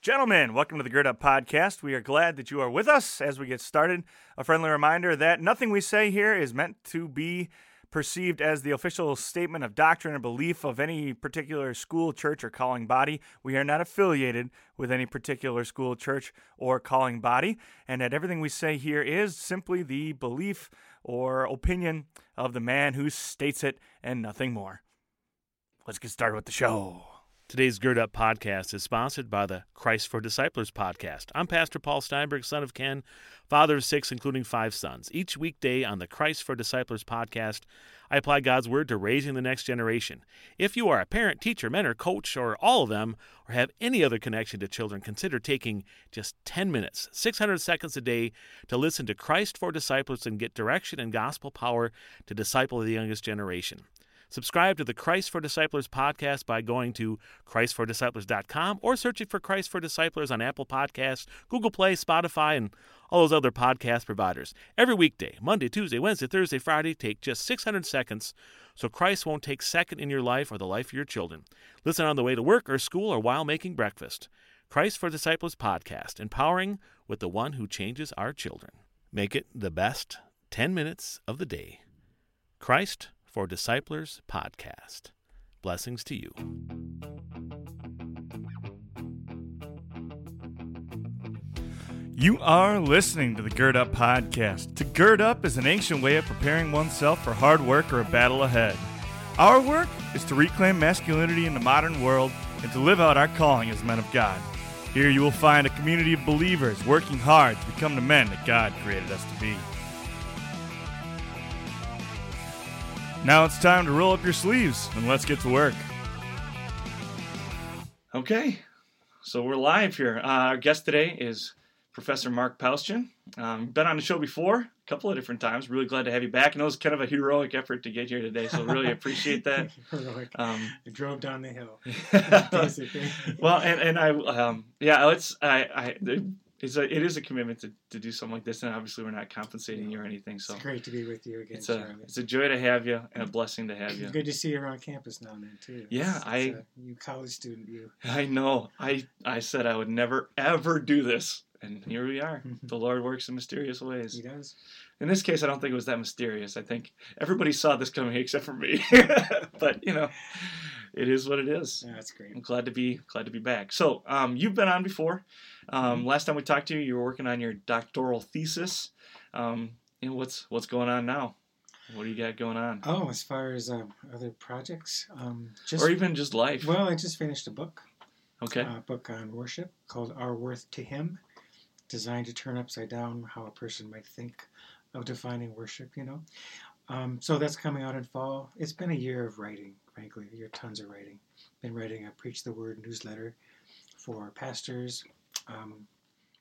Gentlemen, welcome to the Gird Up Podcast. We are glad that you are with us as we get started. A friendly reminder that nothing we say here is meant to be perceived as the official statement of doctrine or belief of any particular school, church, or calling body. We are not affiliated with any particular school, church, or calling body, and that everything we say here is simply the belief or opinion of the man who states it and nothing more. Let's get started with the show. Today's Gird Up podcast is sponsored by the Christ for Disciplers podcast. I'm Pastor Paul Steinberg, son of Ken, father of six, including five sons. Each weekday on the Christ for Disciplers podcast, I apply God's word to raising the next generation. If you are a parent, teacher, mentor, coach, or all of them, or have any other connection to children, consider taking just 10 minutes, 600 seconds a day to listen to Christ for Disciplers and get direction and gospel power to disciple the youngest generation. Subscribe to the Christ for Disciplers podcast by going to christfordisciplers.com or searching for Christ for Disciplers on Apple Podcasts, Google Play, Spotify, and all those other podcast providers. Every weekday, Monday, Tuesday, Wednesday, Thursday, Friday, take just 600 seconds so Christ won't take second in your life or the life of your children. Listen on the way to work or school or while making breakfast. Christ for Disciplers podcast, empowering with the one who changes our children. Make it the best 10 minutes of the day. Christ for Disciplers podcast. Blessings to you. You are listening to the Gird Up Podcast. To gird up is an ancient way of preparing oneself for hard work or a battle ahead. Our work is to reclaim masculinity in the modern world and to live out our calling as men of God. Here you will find a community of believers working hard to become the men that God created us to be. Now it's time to roll up your sleeves and let's get to work. Okay, so we're live here. Uh, our guest today is Professor Mark Paustian. Um, been on the show before a couple of different times. Really glad to have you back. And it was kind of a heroic effort to get here today, so really appreciate that. heroic. Um, I drove down the hill. basically. well, and and I um, yeah, it's I I it's a it is a commitment to, to do something like this, and obviously we're not compensating you or anything. So it's great to be with you again. It's a Charlie. it's a joy to have you and a blessing to have you. Good to see you around campus now and then too. Yeah, it's, I it's you college student you. I know. I I said I would never ever do this, and here we are. the Lord works in mysterious ways. He does. In this case, I don't think it was that mysterious. I think everybody saw this coming except for me. but you know, it is what it is. Yeah, that's great. I'm glad to be glad to be back. So, um, you've been on before. Um, mm-hmm. last time we talked to you, you were working on your doctoral thesis. Um, know, what's what's going on now? What do you got going on? Oh, as far as um, other projects, um, just or even just life. Well, I just finished a book. Okay. A book on worship called "Our Worth to Him," designed to turn upside down how a person might think of defining worship. You know, um, so that's coming out in fall. It's been a year of writing, frankly, a year tons of writing. Been writing a preach the word newsletter for pastors, um,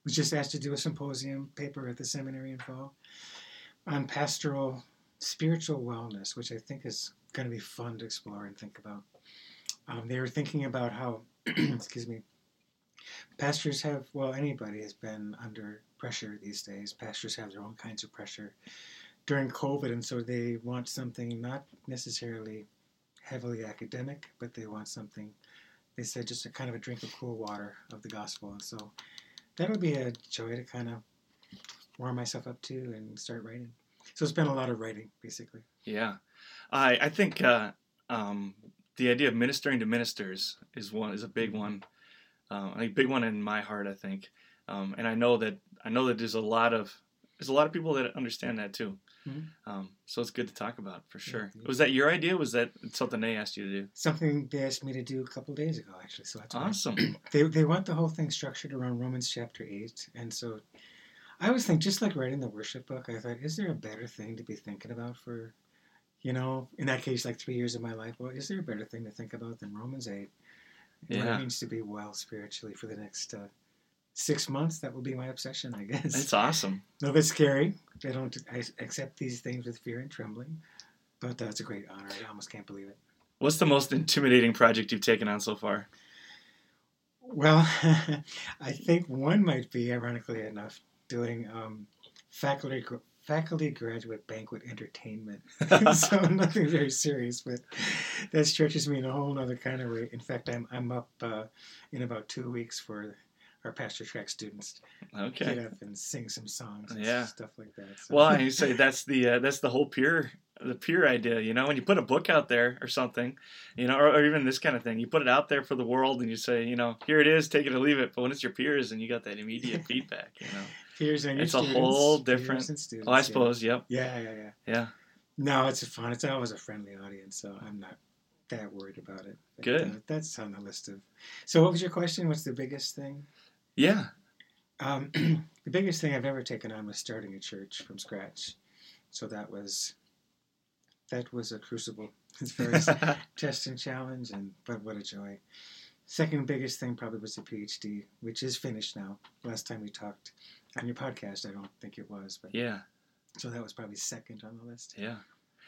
was just asked to do a symposium paper at the seminary in fall on pastoral spiritual wellness, which I think is going to be fun to explore and think about. Um, they were thinking about how, excuse me, pastors have, well, anybody has been under pressure these days. Pastors have their own kinds of pressure during COVID, and so they want something not necessarily heavily academic, but they want something they said just a kind of a drink of cool water of the gospel. And so that would be a joy to kind of warm myself up to and start writing. So it's been a lot of writing, basically. Yeah, I I think uh, um, the idea of ministering to ministers is one is a big one, uh, a big one in my heart. I think, um, and I know that I know that there's a lot of there's a lot of people that understand that too. Mm-hmm. Um, so it's good to talk about for sure. Yeah, was that your idea? Was that something they asked you to do? Something they asked me to do a couple days ago, actually. So that's awesome. they they want the whole thing structured around Romans chapter eight, and so I always think just like writing the worship book. I thought, is there a better thing to be thinking about for, you know, in that case, like three years of my life? Well, is there a better thing to think about than Romans eight? Yeah. What it means to be well spiritually for the next. Uh, six months, that will be my obsession, I guess. That's awesome. A little bit scary. I don't I accept these things with fear and trembling, but that's uh, a great honor. I almost can't believe it. What's the most intimidating project you've taken on so far? Well, I think one might be, ironically enough, doing um, faculty faculty graduate banquet entertainment. so nothing very serious, but that stretches me in a whole other kind of way. In fact, I'm I'm up uh, in about two weeks for our pastor track students Okay. get up and sing some songs and Yeah. stuff like that. So, Well, you say that's the uh, that's the whole peer the peer idea. You know, when you put a book out there or something, you know, or, or even this kind of thing, you put it out there for the world and you say, you know, here it is, take it or leave it. But when it's your peers and you got that immediate feedback, you know, peers and it's a students, whole peers different- students, well, I yeah. suppose, yep, Yeah, yeah, yeah. yeah, No, it's fun. It's always a friendly audience, so I'm not that worried about it. But, Good. uh, that's on the list of. So, what was your question? What's the biggest thing? Yeah, Um, the biggest thing I've ever taken on was starting a church from scratch. So that was that was a crucible far as test and challenge, and but what a joy. Second biggest thing probably was the PhD, which is finished now. Last time we talked on your podcast, I don't think it was, but yeah, so that was probably second on the list. yeah.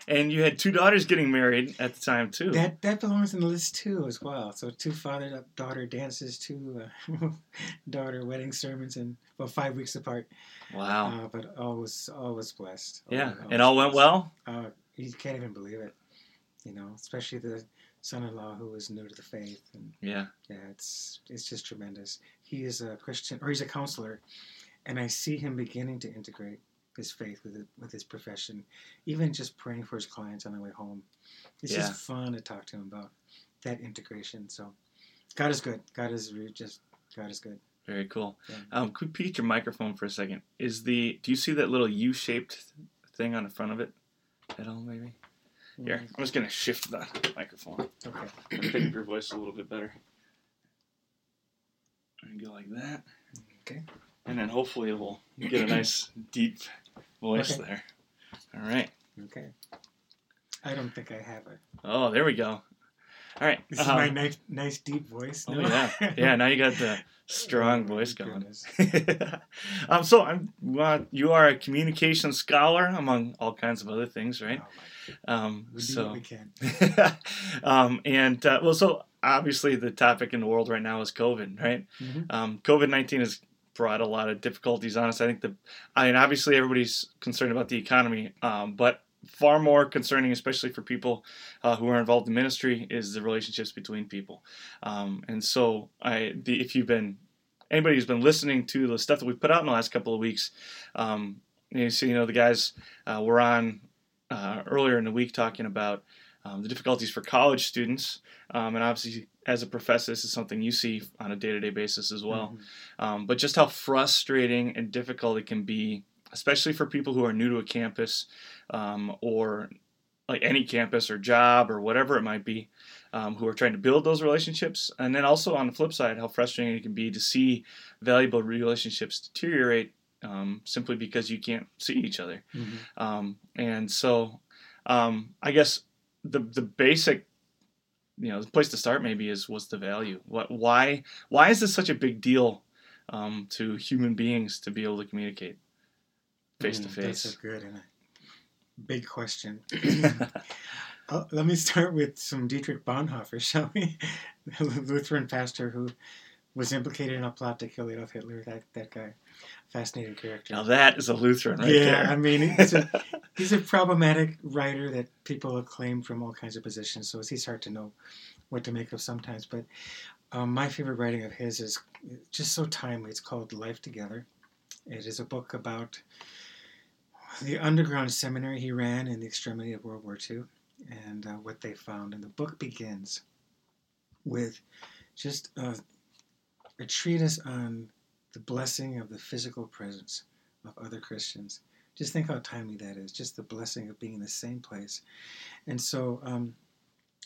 And you had two daughters getting married at the time too. That that belongs in the list too, as well. So two father daughter dances, two uh, daughter wedding sermons, and well, five weeks apart. wow. Uh, but always was blessed. yeah, Always- it all went always well. Uh, you can't even believe it. You know, especially the son-in-law who was new to the faith, and Yeah, yeah, it's it's just tremendous. He is a Christian, or he's a counselor, and I see him beginning to integrate his faith with it, with his profession, even just praying for his clients on the way home. It's Yeah. just fun to talk to him about that integration. So, God is good. God is just God is good. very cool. Yeah. Um, could at your microphone for a second? Is the do you see that little U-shaped thing on the front of it at all? Maybe. Here, I'm just gonna shift the microphone. Okay. pick up your voice a little bit better. And go like that. Okay. And then hopefully it will get a nice deep voice Okay. there. All right. Okay. I don't think I have it. Oh, there we go. All right. This is um, my nice, nice deep voice. oh yeah, yeah. Now you got the strong Oh, voice going. um, so I'm you are a communication scholar among all kinds of other things, right? Oh. Um, We so we can. um, and uh, well, so obviously the topic in the world right now is COVID, right? Mhm. Um, COVID nineteen has brought a lot of difficulties on us. I think the, I mean, obviously everybody's concerned about the economy, um, but far more concerning, especially for people uh, who are involved in ministry, is the relationships between people. Um, and so, I, the, if you've been anybody who's been listening to the stuff that we've put out in the last couple of weeks, um, you see, you know, the guys uh, were on uh, earlier in the week talking about um, the difficulties for college students, um, and obviously, as a professor, this is something you see on a day-to-day basis as well. Mhm. Um, but just how frustrating and difficult it can be, especially for people who are new to a campus um, or like any campus or job or whatever it might be, um, who are trying to build those relationships. And then also on the flip side, how frustrating it can be to see valuable relationships deteriorate um, simply because you can't see each other. Mhm. Um, and so, um, I guess the the basic, you know, the place to start maybe is what's the value? What why why is this such a big deal um, to human beings to be able to communicate face to Mm, That's face? a good and a big question. Uh, let me start with some Dietrich Bonhoeffer, shall we? Lutheran pastor who was implicated in a plot to kill Adolf Hitler. That that guy, fascinating character. Now that is a Lutheran right yeah, I mean, he's a, he's a problematic writer that people acclaim from all kinds of positions, so it's hard to know what to make of sometimes. But um, my favorite writing of his is just so timely. It's called Life Together. It is a book about the underground seminary he ran in the extremity of World War II and uh, what they found. And the book begins with just uh, a treatise on the blessing of the physical presence of other Christians. Just think how timely that is. Just the blessing of being in the same place. And so um,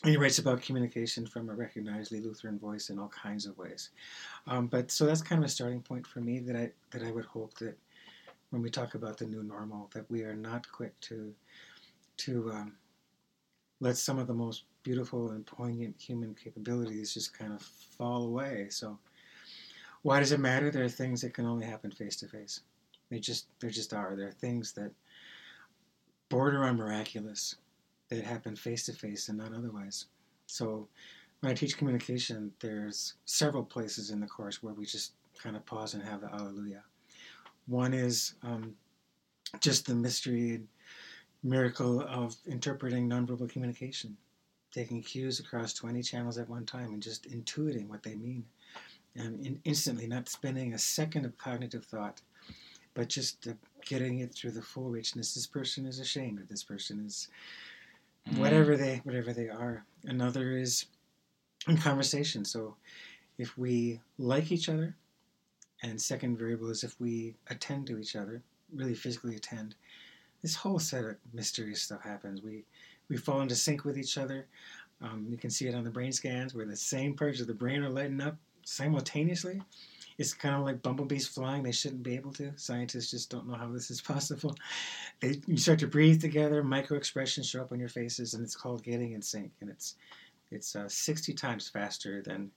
he writes about communication from a recognizedly Lutheran voice in all kinds of ways. Um, but so that's kind of a starting point for me that I that I would hope that when we talk about the new normal, that we are not quick to to um, let some of the most beautiful and poignant human capabilities just kind of fall away. So why does it matter? There are things that can only happen face to face. They just there just are. There are things that border on miraculous that happen face to face and not otherwise. So when I teach communication, there's several places in the course where we just kind of pause and have the Alleluia. One is um, just the mystery and miracle of interpreting nonverbal communication, taking cues across 20 channels at one time and just intuiting what they mean. And in, instantly, not spending a second of cognitive thought, but just uh, getting it through the full richness. This person is ashamed, or this person is Mm-hmm. whatever they whatever they are. Another is in conversation. So if we like each other, and second variable is if we attend to each other, really physically attend, this whole set of mysterious stuff happens. We we fall into sync with each other. Um, you can see it on the brain scans where the same parts of the brain are lighting up simultaneously. It's kind of like bumblebees flying. They shouldn't be able to. Scientists just don't know how this is possible. They, you start to breathe together. Micro expressions show up on your faces, and it's called getting in sync. And it's it's uh, 60 times faster than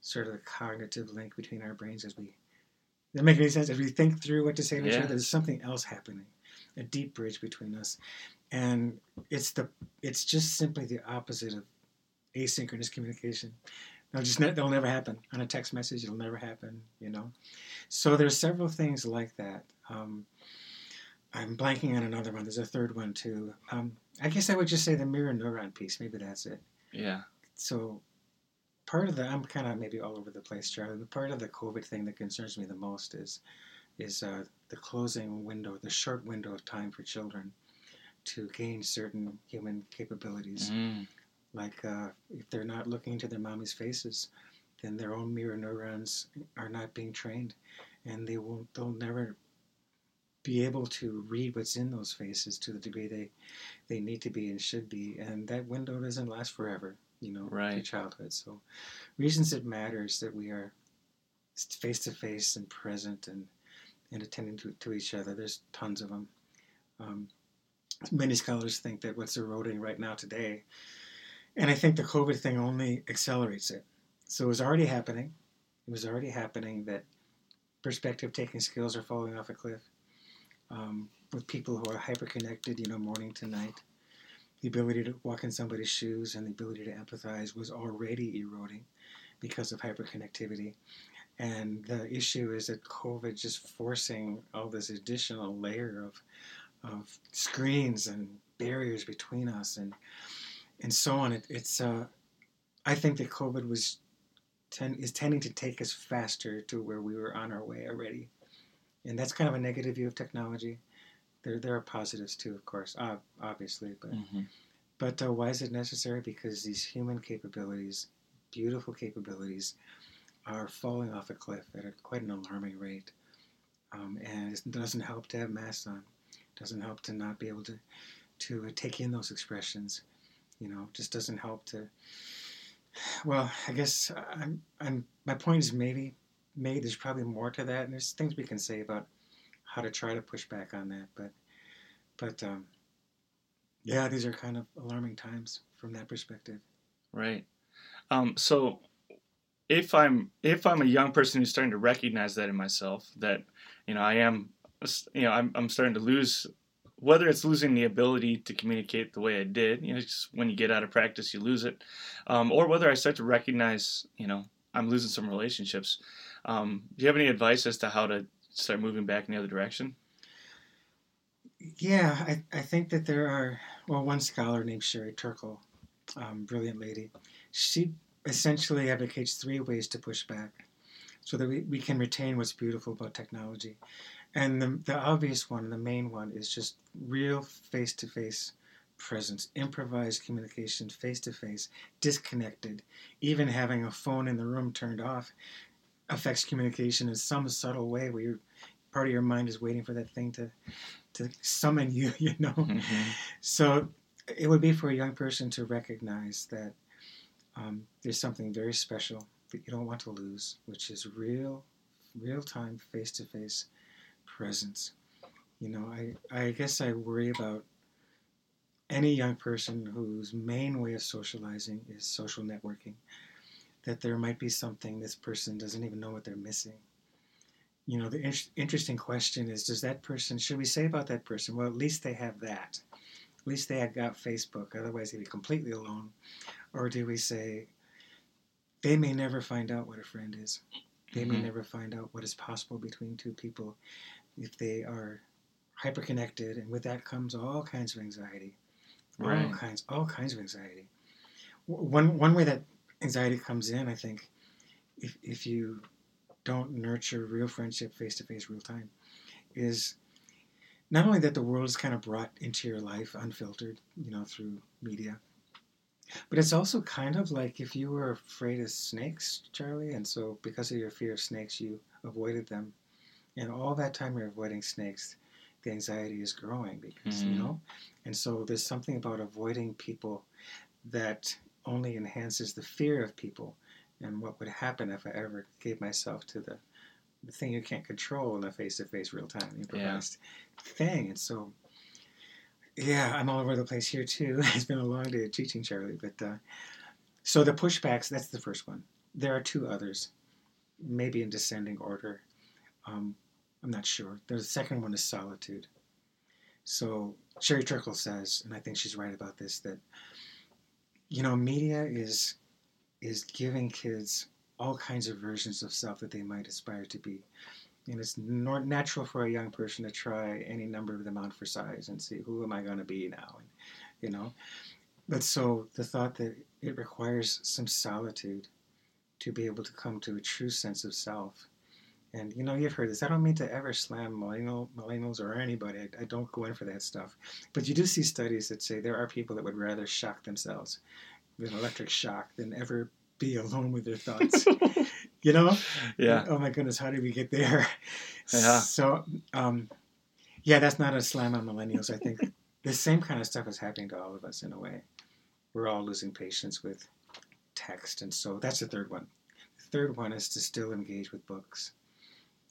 sort of the cognitive link between our brains as we. That make any sense? As we think through what to say to each other, there's something else happening, a deep bridge between us, and it's the it's just simply the opposite of asynchronous communication. That'll just ne- that'll never happen on a text message. It'll never happen, you know. So there's several things like that. Um, I'm blanking on another one. There's a third one too. Um, I guess I would just say the mirror neuron piece. Maybe that's it. Yeah. So part of the I'm kind of maybe all over the place, Charlie. But part of the COVID thing that concerns me the most is is uh, the closing window, the short window of time for children to gain certain human capabilities Mm. Like uh, if they're not looking into their mommy's faces then their own mirror neurons are not being trained. And they won't they'll never be able to read what's in those faces to the degree they they need to be and should be. And that window doesn't last forever you know Right. childhood. So reasons it matters that we are face to face and present and and attending to, to each other. There's tons of them um, many scholars think that what's eroding right now today and I think the COVID thing only accelerates it. So it was already happening. It was already happening that perspective taking skills are falling off a cliff. Um, with people who are hyper connected, you know, morning to night, the ability to walk in somebody's shoes and the ability to empathize was already eroding because of hyperconnectivity. And the issue is that COVID just forcing all this additional layer of of screens and barriers between us and and so on. It, it's uh, I think that COVID was ten, is tending to take us faster to where we were on our way already, and that's kind of a negative view of technology. There there are positives too, of course, uh, obviously, but Mhm. but uh, why is it necessary? Because these human capabilities, beautiful capabilities, are falling off a cliff at a, quite an alarming rate. Um, and it doesn't help to have masks on. Doesn't help to not be able to to uh, take in those expressions. You know, just doesn't help to. Well, I guess I'm. I'm. My point is maybe made. There's probably more to that, and there's things we can say about how to try to push back on that. But, but um, yeah, these are kind of alarming times from that perspective. Right. Um, so if I'm if I'm a young person who's starting to recognize that in myself, that you know I am, you know, I'm I'm starting to lose. Whether it's losing the ability to communicate the way I did, you know, just when you get out of practice, you lose it, um, or whether I start to recognize, you know, I'm losing some relationships. Um, do you have any advice as to how to start moving back in the other direction? Yeah, I, I think that there are, well, one scholar named Sherry Turkle, um, brilliant lady, she essentially advocates three ways to push back so that we, we can retain what's beautiful about technology. And the, the obvious one, the main one, is just real face to face presence, improvised communication, face to face, disconnected. Even having a phone in the room turned off affects communication in some subtle way where you're, part of your mind is waiting for that thing to to summon you, you know. So it would be for a young person to recognize that um, there's something very special that you don't want to lose, which is real, real time, face to face presence. You know, I, I guess I worry about any young person whose main way of socializing is social networking, that there might be something this person doesn't even know what they're missing. You know the in- interesting question is does that person should we say about that person well at least they have that. At least they have got facebook otherwise they'd be completely alone. Or do we say they may never find out what a friend is. They may Mhm. never find out what is possible between two people if they are hyperconnected and with that comes all kinds of anxiety all Right. kinds all kinds of anxiety one one way that anxiety comes in i think if, if you don't nurture real friendship face to face, real time, is not only that the world is kind of brought into your life unfiltered, you know, through media, but it's also kind of like if you were afraid of snakes, Charlie, and so because of your fear of snakes, you avoided them. And all that time you're avoiding snakes, the anxiety is growing because, Mhm. you know, and so there's something about avoiding people that only enhances the fear of people and what would happen if I ever gave myself to the, the thing you can't control in a face to face, real time, improvised thing. And so, yeah, I'm all over the place here too. It's been a long day of teaching, Charlie. But uh, so the pushbacks, that's the first one. There are two others, maybe in descending order. Um, I'm not sure. The second one is solitude. So Sherry Turkle says, and I think she's right about this, that you know, media is is giving kids all kinds of versions of self that they might aspire to be. And it's nor- natural for a young person to try any number of them out for size and see who am I going to be now, and, you know. But so the thought that it requires some solitude to be able to come to a true sense of self. And you know, you've heard this. I don't mean to ever slam millennial, millennials or anybody. I, I don't go in for that stuff. But you do see studies that say there are people that would rather shock themselves with an electric shock than ever be alone with their thoughts. you know? Yeah. Oh my goodness, how did we get there? Yeah. So, um, yeah, that's not a slam on millennials. I think the same kind of stuff is happening to all of us in a way. We're all losing patience with text, and so that's the third one. The third one is to still engage with books.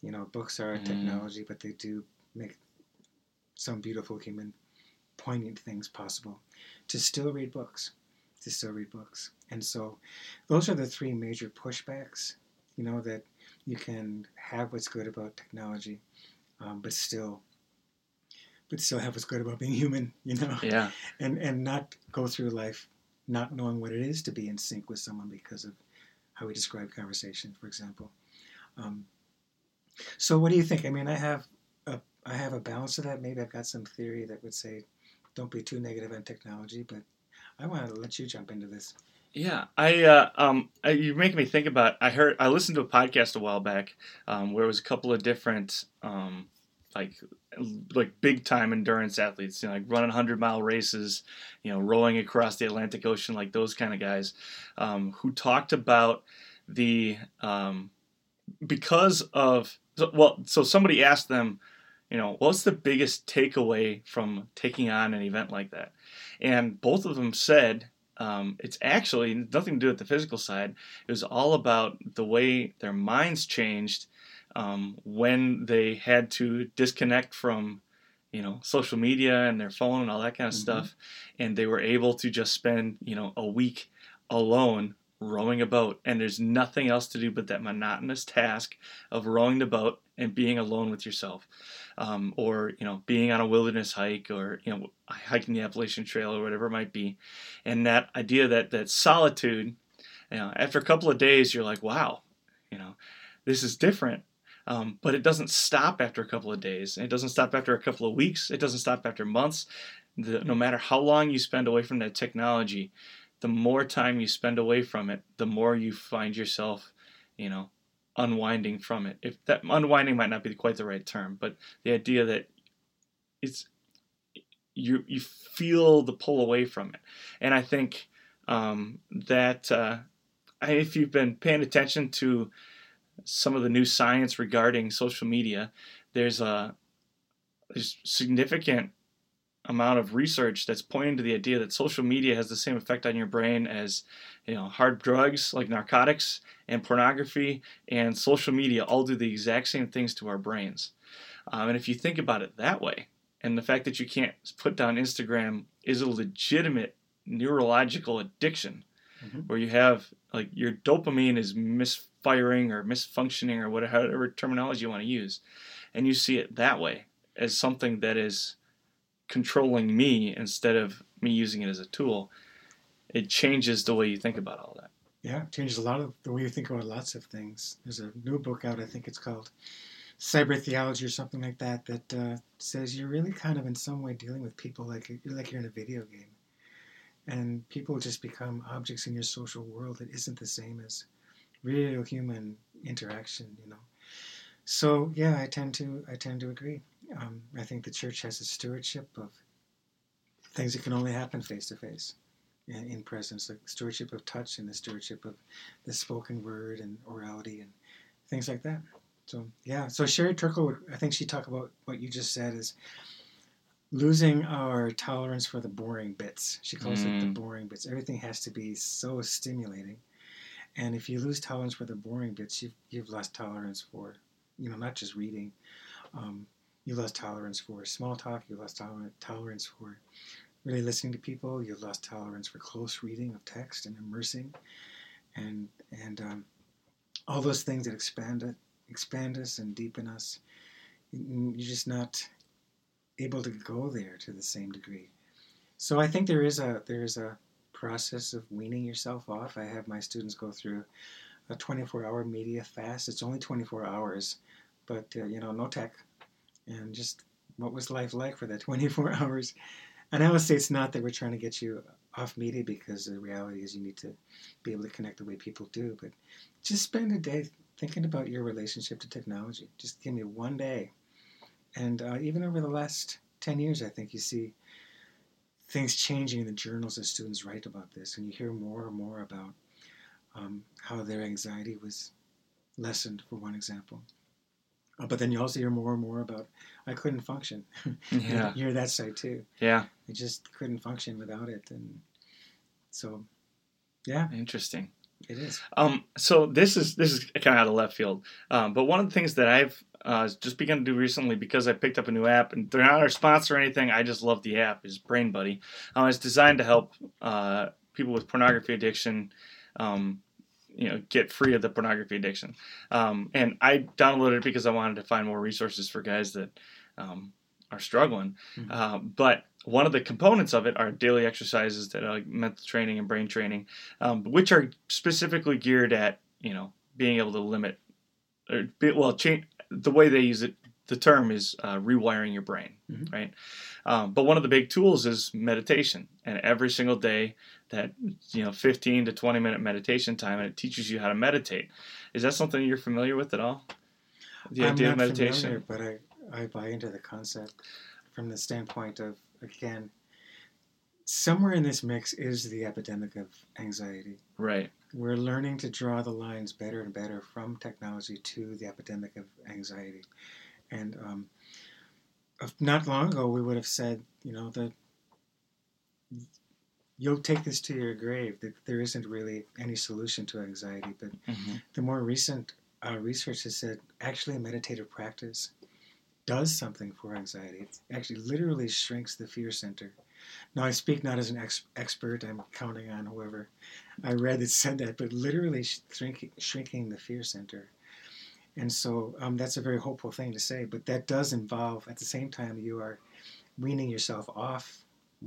You know, books are a Mhm. technology, but they do make some beautiful human, poignant things possible. To still read books, to still read books, and so those are the three major pushbacks. You know that you can have what's good about technology, um, but still, but still have what's good about being human. You know, Yeah. and and not go through life not knowing what it is to be in sync with someone because of how we describe conversation, for example. Um, so, what do you think? I mean, I have a I have a balance of that. Maybe I've got some theory that would say, don't be too negative on technology, but I want to let you jump into this. Yeah, I uh, um, you make me think about. I heard I listened to a podcast a while back um, where it was a couple of different um, like like big time endurance athletes, you know, like running hundred mile races, you know, rowing across the Atlantic Ocean, like those kind of guys, um, who talked about the um, because of so- well, so somebody asked them, you know, what's the biggest takeaway from taking on an event like that, and both of them said um, it's actually nothing to do with the physical side. It was all about the way their minds changed um, when they had to disconnect from, you know, social media and their phone and all that kind of Mhm. stuff, and they were able to just spend, you know, a week alone rowing a boat, and there's nothing else to do but that monotonous task of rowing the boat and being alone with yourself, um, or you know, being on a wilderness hike, or you know, hiking the Appalachian Trail, or whatever it might be. And that idea that that solitude you know after a couple of days you're like wow you know this is different. Um, but it doesn't stop after a couple of days. It doesn't stop after a couple of weeks. It doesn't stop after months. The, no matter how long you spend away from that technology the more time you spend away from it the more you find yourself you know unwinding from it. If that unwinding might not be quite the right term but the idea that it's you you feel the pull away from it. And I think um, that uh, if you've been paying attention to some of the new science regarding social media, there's a there's significant amount of research that's pointing to the idea that social media has the same effect on your brain as you know hard drugs like narcotics and pornography and social media all do the exact same things to our brains. Um, and if you think about it that way, and the fact that you can't put down Instagram is a legitimate neurological addiction Mhm. where you have like your dopamine is misfiring or misfunctioning or whatever terminology you want to use and you see it that way as something that is controlling me instead of me using it as a tool it changes the way you think about all that Yeah, it changes a lot of the way you think about lots of things. There's a new book out, I think it's called Cyber Theology or something like that, that uh, says you're really kind of in some way dealing with people like you're like you're in a video game, and people just become objects in your social world that isn't the same as real human interaction, you know. So yeah, I tend to I tend to agree. Um, I think the church has a stewardship of things that can only happen face to face, in presence, like stewardship of touch and the stewardship of the spoken word and orality and things like that. So yeah, so Sherry Turkle, I think she talked about what you just said is losing our tolerance for the boring bits. She calls mm. it the mm. boring bits. Everything has to be so stimulating, and if you lose tolerance for the boring bits, you've you've lost tolerance for, you know, not just reading. Um, you lost tolerance for small talk. You lost toler- tolerance for really listening to people. You lost tolerance for close reading of text and immersing, and and um, all those things that expand it, expand us and deepen us. You're just not able to go there to the same degree. So I think there is a there is a process of weaning yourself off. I have my students go through a 24-hour media fast. It's only 24 hours, but uh, you know, no tech, and just what was life like for that 24 hours. And I always say it's not that we're trying to get you off media because the reality is you need to be able to connect the way people do. But just spend a day thinking about your relationship to technology. Just give me one day. And uh, even over the last 10 years, I think you see things changing in the journals as students write about this. And you hear more and more about um, how their anxiety was lessened, for one example. Uh, but then you also hear more and more about I couldn't function. Yeah. you hear that side too. Yeah. I just couldn't function without it, and so yeah. Interesting. It is. Um, so this is this is kind of out of left field, um, but one of the things that I've uh, just begun to do recently because I picked up a new app and they're not our sponsor or anything. I just love the app. is Brain Buddy. Um, it's designed to help uh, people with pornography addiction. Um, you know, get free of the pornography addiction. Um, and I downloaded it because I wanted to find more resources for guys that um, are struggling. Mm-hmm. Uh, but one of the components of it are daily exercises that are mental training and brain training, um, which are specifically geared at you know being able to limit or be, well change the way they use it. The term is uh, rewiring your brain, mm-hmm. right? Um, but one of the big tools is meditation, and every single day that you know 15 to 20 minute meditation time, and it teaches you how to meditate. Is that something you're familiar with at all? The I'm idea of meditation, familiar, but I I buy into the concept from the standpoint of again, somewhere in this mix is the epidemic of anxiety. Right. We're learning to draw the lines better and better from technology to the epidemic of anxiety. And um, not long ago, we would have said, you know, that you'll take this to your grave, that there isn't really any solution to anxiety. But mm-hmm. the more recent uh, research has said actually meditative practice does something for anxiety. It actually literally shrinks the fear center. Now, I speak not as an ex- expert, I'm counting on whoever I read that said that, but literally shrinking, shrinking the fear center. And so um, that's a very hopeful thing to say, but that does involve, at the same time, you are weaning yourself off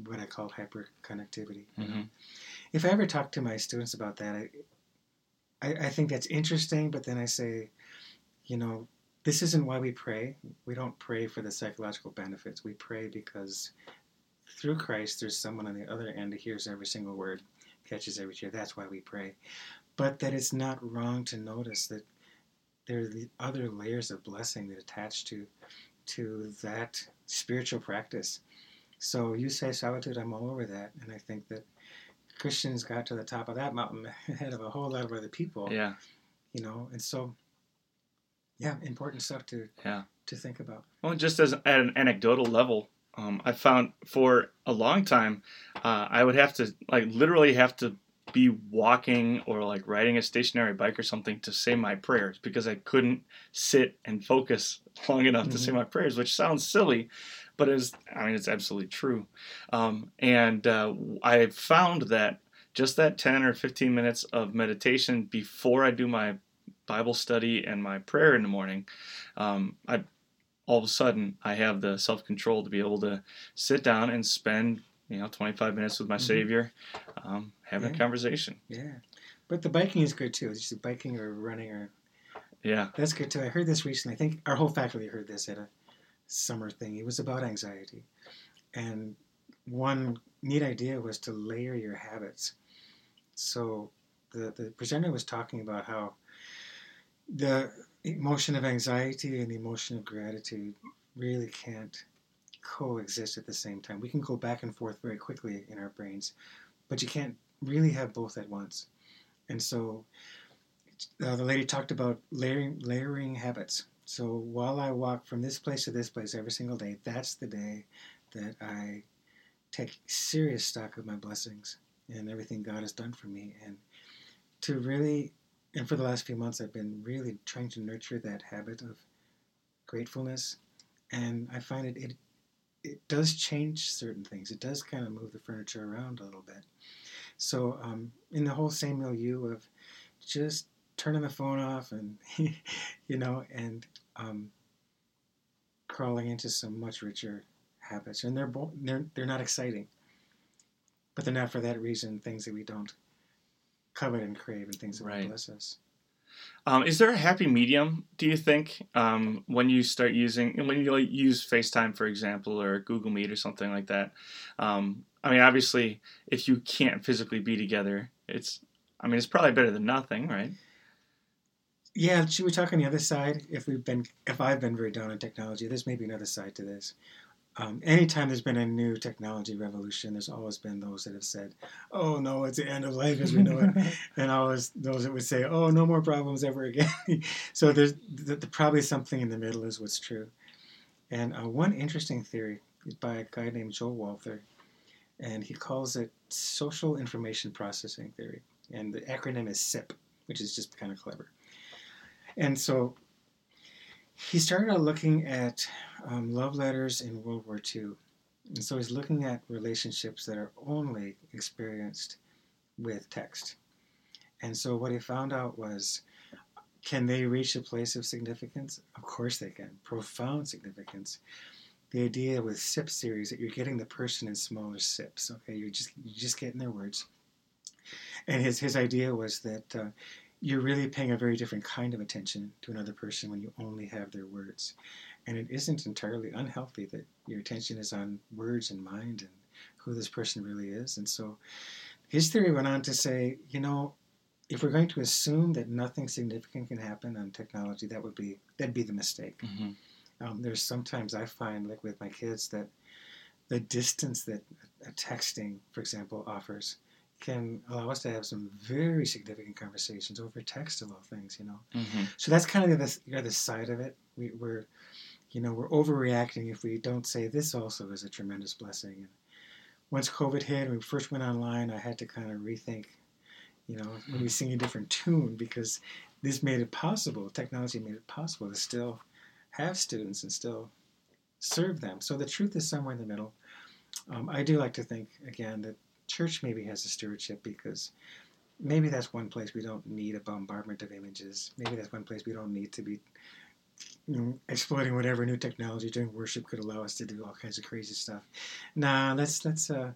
what I call hyperconnectivity. Mm-hmm. If I ever talk to my students about that, I, I, I think that's interesting, but then I say, you know, this isn't why we pray. We don't pray for the psychological benefits. We pray because through Christ, there's someone on the other end who hears every single word, catches every tear. That's why we pray. But that it's not wrong to notice that there are the other layers of blessing that attach to to that spiritual practice. So you say solitude, I'm all over that, and I think that Christians got to the top of that mountain ahead of a whole lot of other people. Yeah. You know, and so yeah, important stuff to yeah to think about. Well, just as at an anecdotal level, um, I found for a long time, uh, I would have to like literally have to be walking or like riding a stationary bike or something to say my prayers because I couldn't sit and focus long enough mm-hmm. to say mm-hmm. my prayers, which sounds silly, but is I mean it's absolutely true. Um, and uh, I found that just that 10 or 15 minutes of meditation before I do my Bible study and my prayer in the morning, um, I all of a sudden I have the self control to be able to sit down and spend you know 25 minutes with my mm-hmm. Savior, um, having yeah. a conversation. Yeah, but the biking is good too. It's just biking or running or yeah, that's good too. I heard this recently. I think our whole faculty heard this at a summer thing. It was about anxiety, and one neat idea was to layer your habits. So the the presenter was talking about how the emotion of anxiety and the emotion of gratitude really can't coexist at the same time. We can go back and forth very quickly in our brains, but you can't really have both at once. And so uh, the lady talked about layering, layering habits. So while I walk from this place to this place every single day, that's the day that I take serious stock of my blessings and everything God has done for me. And to really, and for the last few months, I've been really trying to nurture that habit of gratefulness. And I find it, it, it does change certain things. It does kind of move the furniture around a little bit. So, um, in the whole same milieu of just turning the phone off and, you know, and um, crawling into some much richer habits. And they're, bo- they're, they're not exciting, but they're not for that reason things that we don't covet and crave and things that Right. bless us. Um, is there a happy medium? Do you think um, when you start using when you like, use FaceTime, for example, or Google Meet or something like that? Um, I mean, obviously, if you can't physically be together, it's I mean, it's probably better than nothing, right? Yeah, should we talk on the other side? If we've been, if I've been very down on technology, there's maybe another side to this. Um, anytime there's been a new technology revolution, there's always been those that have said, "Oh no, it's the end of life as we know it," and always those that would say, "Oh, no more problems ever again." so there's th- th- probably something in the middle is what's true. And uh, one interesting theory is by a guy named Joel Walther, and he calls it social information processing theory, and the acronym is SIP, which is just kind of clever. And so he started out looking at um, love letters in World War II. And so he's looking at relationships that are only experienced with text. And so what he found out was can they reach a place of significance? Of course they can. Profound significance. The idea with SIP theory that you're getting the person in smaller sips. Okay, you're just you're just getting their words. And his his idea was that uh, you're really paying a very different kind of attention to another person when you only have their words. And it isn't entirely unhealthy that your attention is on words and mind and who this person really is. And so his theory went on to say, you know, if we're going to assume that nothing significant can happen on technology, that would be that'd be the mistake. Mm-hmm. Um, there's sometimes I find, like with my kids, that the distance that uh, texting, for example, offers can allow us to have some very significant conversations over text of all things, you know. Mm-hmm. So that's kind of the other, the other side of it. We, we're, you know, we're overreacting if we don't say this also is a tremendous blessing. And once COVID hit and we first went online, I had to kind of rethink, you know, when we sing a different tune because this made it possible. Technology made it possible to still have students and still serve them. So the truth is somewhere in the middle. Um, I do like to think again that church maybe has a stewardship because maybe that's one place we don't need a bombardment of images. Maybe that's one place we don't need to be you know, exploiting whatever new technology during worship could allow us to do all kinds of crazy stuff. Nah, let's let's uh,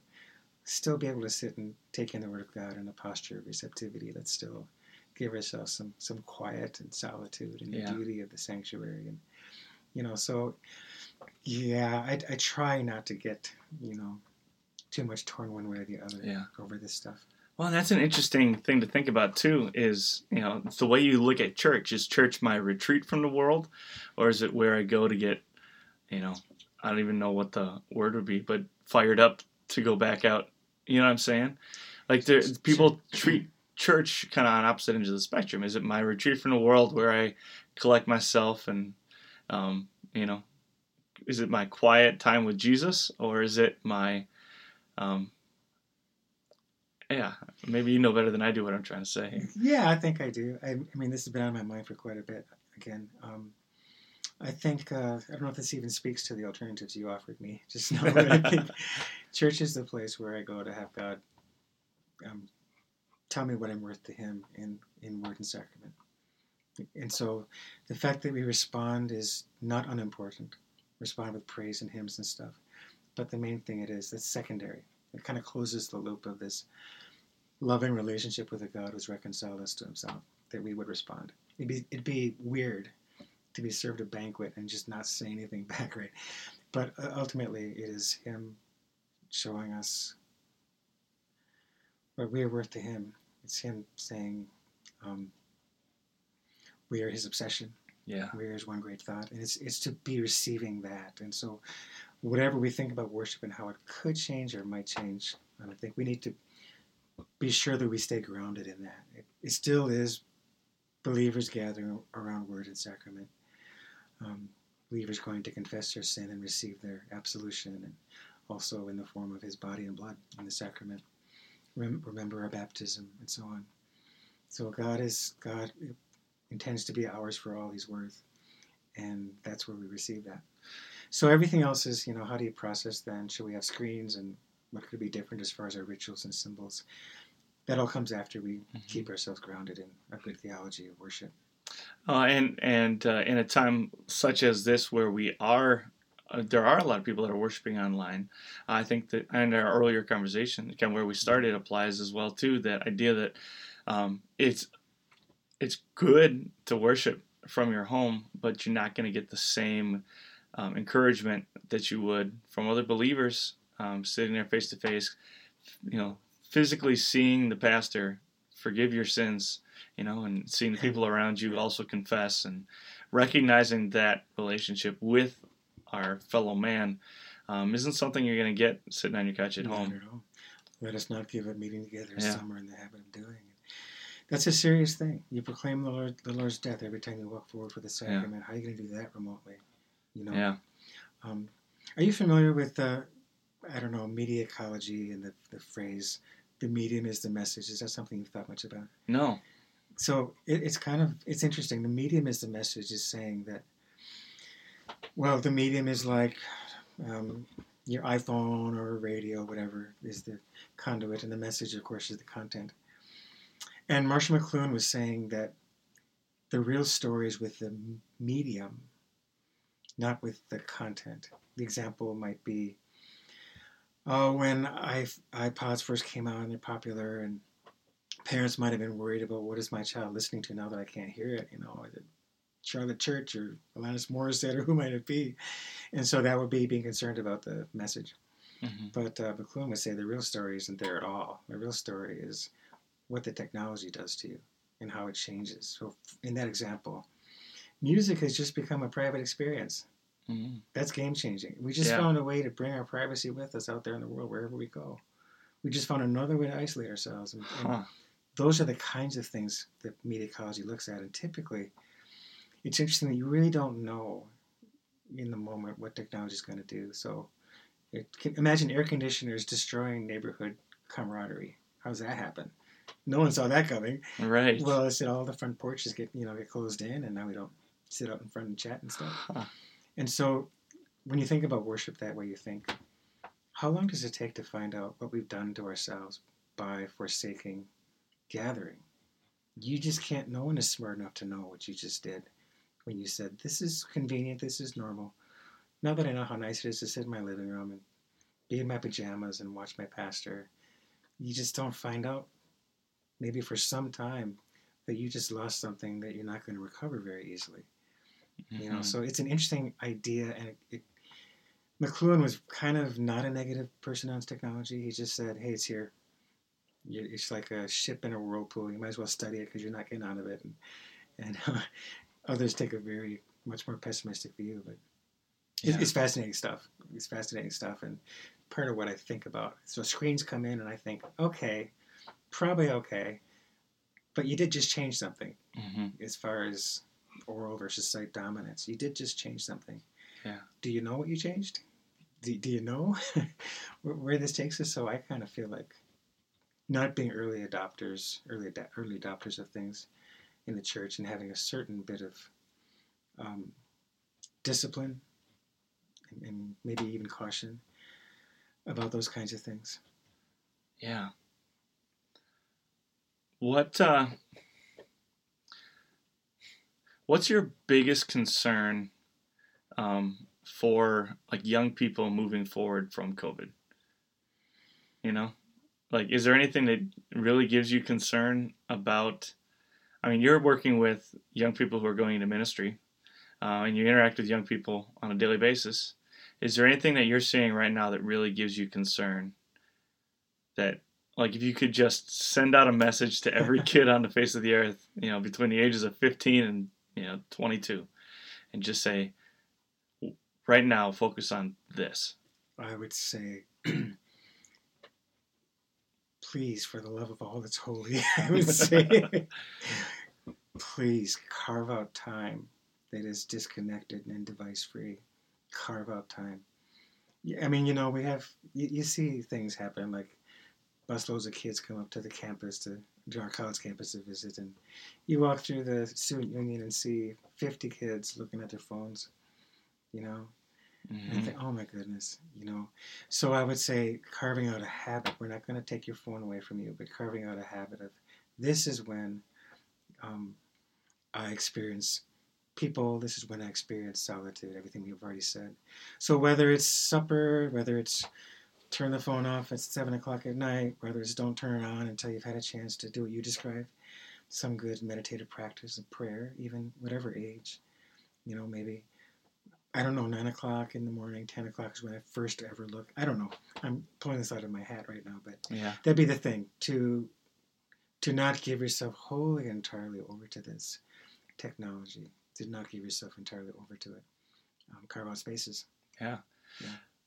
still be able to sit and take in the Word of God in a posture of receptivity. Let's still give ourselves some some quiet and solitude and Yeah. the beauty of the sanctuary, and you know. So, yeah, I, I try not to get you know too much torn one way or the other Yeah. over this stuff. Well, that's an interesting thing to think about too. Is you know it's the way you look at church. Is church my retreat from the world, or is it where I go to get, you know, I don't even know what the word would be, but fired up to go back out. You know what I'm saying? Like there, people treat church kind of on opposite ends of the spectrum. Is it my retreat from the world where I collect myself and, um, you know, is it my quiet time with Jesus, or is it my, um, yeah, maybe you know better than I do what I'm trying to say. Yeah, I think I do. I, I mean, this has been on my mind for quite a bit. Again, um, I think uh, I don't know if this even speaks to the alternatives you offered me. Just know that I think church is the place where I go to have God um, tell me what I'm worth to Him in in word and sacrament. And so, the fact that we respond is not unimportant. Respond with praise and hymns and stuff. But the main thing it is that's secondary. It kind of closes the loop of this loving relationship with a God who's reconciled us to himself, that we would respond. It'd be, it'd be weird to be served a banquet and just not say anything back, right? But uh, ultimately, it is him showing us what we are worth to him. It's him saying, um, we are His obsession. Yeah. We are His one great thought, and it's it's to be receiving that. And so, whatever we think about worship and how it could change or might change, I think we need to be sure that we stay grounded in that. It, it still is believers gathering around Word and Sacrament. Um, believers going to confess their sin and receive their absolution, and also in the form of His body and blood in the sacrament. Rem- remember our baptism and so on. So God is God intends to be ours for all He's worth, and that's where we receive that. So everything else is, you know, how do you process then? Should we have screens and what could be different as far as our rituals and symbols? That all comes after we Mm-hmm. keep ourselves grounded in a good theology of worship. Uh, and and uh, in a time such as this, where we are, uh, there are a lot of people that are worshiping online. I think that, and our earlier conversation, kind of where we started, applies as well too. That idea that um, it's it's good to worship from your home, but you're not going to get the same um, encouragement that you would from other believers um, sitting there face to face. You know, physically seeing the pastor forgive your sins you know, and seeing the people around you also confess and recognizing that relationship with our fellow man um, isn't something you're going to get sitting on your couch at Not home. at all. Let us not give up meeting together as Yeah. some are in the habit of doing. That's a serious thing. You proclaim the Lord, the Lord's death every time you walk forward for the sacrament. How are you going to do that remotely? You know. Yeah. Um, are you familiar with uh, I don't know media ecology and the, the phrase "the medium is the message"? Is that something you've thought much about? No. so it, it's kind of it's interesting the medium is the message is saying that well the medium is like um, your iphone or radio whatever is the conduit and the message of course is the content and marshall mcluhan was saying that the real story is with the medium not with the content the example might be oh when I, ipods first came out and they're popular and parents might have been worried about what is my child listening to now that I can't hear it. You know, Charlotte Church or Alanis Morissette or who might it be? And so that would be being concerned about the message. Mhm. But uh, McLuhan would say the real story isn't there at all. The real story is what the technology does to you and how it changes. So in that example, music has just become a private experience. Mhm. That's game changing. We just Yeah. found a way to bring our privacy with us out there in the world wherever we go. We just found another way to isolate ourselves. And, and those are the kinds of things that media ecology looks at. And typically, it's interesting that you really don't know in the moment what technology is going to do. So, it can, imagine air conditioners destroying neighborhood camaraderie. How does that happen? No one saw that coming. Right. Well, it's that all the front porches get you know get closed in, and now we don't sit out in front and chat and stuff. Huh. And so, when you think about worship that way, you think, how long does it take to find out what we've done to ourselves by forsaking gathering? You just can't. No one is smart enough to know what you just did when you said, "This is convenient. This is normal." Now that I know how nice it is to sit in my living room and be in my pajamas and watch my pastor, you just don't find out. Maybe for some time that you just lost something that you're not going to recover very easily you know Mhm. so it's an interesting idea and it, it mcluhan was kind of not a negative person on technology he just said hey it's here You- it's like a ship in a whirlpool you might as well study it because you're not getting out of it and, and others take a very much more pessimistic view but it's, Yeah. it's fascinating stuff it's fascinating stuff and part of what i think about so screens come in and i think okay probably okay but you did just change something Mhm. as far as oral versus sight dominance. You did just change something. Yeah. Do you know what you changed? Do, do you know where, where this takes us? So I kind of feel like not being early adopters, early ad- early adopters of things in the church, and having a certain bit of um, discipline and, and maybe even caution about those kinds of things. Yeah. What uh What's your biggest concern um, for like young people moving forward from COVID? You know, like, is there anything that really gives you concern about? I mean, you're working with young people who are going into ministry, uh, and you interact with young people on a daily basis. Is there anything that you're seeing right now that really gives you concern? That like if you could just send out a message to every kid on the face of the earth, you know, between the ages of 15 and you know 22 and just say right now focus on this I would say, please, for the love of all that's holy, I would say, please carve out time that is disconnected and device free. Carve out time. I mean, you know, we have, you, you see things happen like busloads of kids come up to the campus to, to our college campus to visit, and you walk through the student union and see 50 kids looking at their phones, you know, I Mhm. think, oh my goodness, you know. So I would say carving out a habit. We're not going to take your phone away from you, but carving out a habit of this is when um, I experience people. This is when I experience solitude. Everything we've already said. So whether it's supper, whether it's turn the phone off at seven o'clock at night, whether it's don't turn it on until you've had a chance to do what you described, some good meditative practice of prayer, even whatever age, you know, maybe I don't know, nine o'clock in the morning, ten o'clock is when I first ever look. I don't know. I'm pulling this out of my hat right now, but yeah that'd be the thing to to not give yourself wholly and entirely over to this technology. To not give yourself entirely over to it. Um, carve out spaces.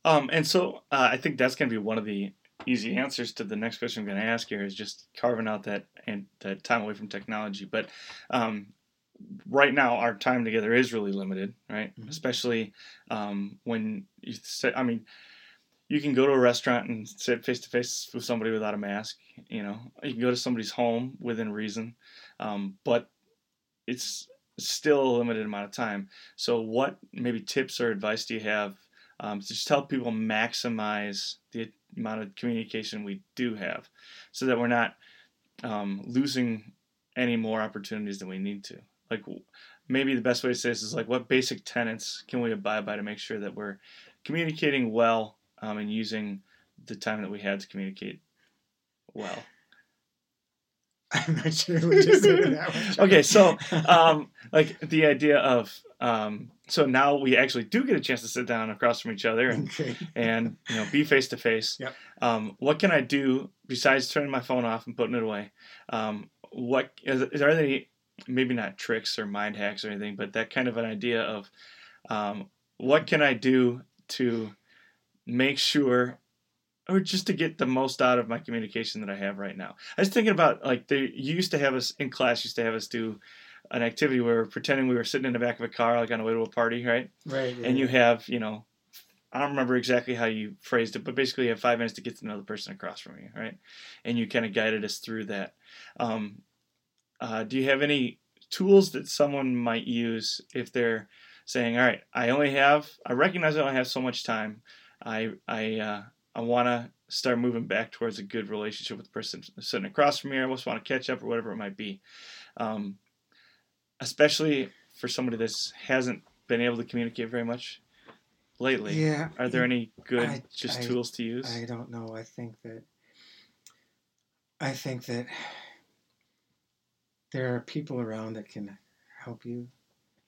Um, and so uh, I think that's going to be one of the easy answers to the next question I'm going to ask here is just carving out that and that time away from technology. But um, right now, our time together is really limited, right? Mhm. Especially um, when you sit. I mean, you can go to a restaurant and sit face to face with somebody without a mask. You know, you can go to somebody's home within reason, um, but it's still a limited amount of time. So, what maybe tips or advice do you have um, to just help people maximize the amount of communication we do have, so that we're not um, losing any more opportunities than we need to? Like, maybe the best way to say this is like, what basic tenets can we abide by to make sure that we're communicating well um, and using the time that we had to communicate well? I'm not sure what you said to that one. Okay, so um, like the idea of um, so now we actually do get a chance to sit down across from each other and, okay. and you know be face to face. Yep. Um, what can I do besides turning my phone off and putting it away? Um, what is, is there any maybe not tricks or mind hacks or anything, but that kind of an idea of um, what can I do to make sure or just to get the most out of my communication that I have right now. I was thinking about like they you used to have us in class used to have us do an activity where we're pretending we were sitting in the back of a car like on the way to a party, right? Right. And you have, you know, I don't remember exactly how you phrased it, but basically you have five minutes to get to know the person across from you, right? And you kind of guided us through that. Um, uh, do you have any tools that someone might use if they're saying, "All right, I only have, I recognize I only have so much time. I, I, uh, I want to start moving back towards a good relationship with the person sitting across from me. I just want to catch up or whatever it might be." Um, especially for somebody that hasn't been able to communicate very much lately. Yeah. Are there any good I- just I- tools to use? I don't know. I think that I think that there are people around that can help you.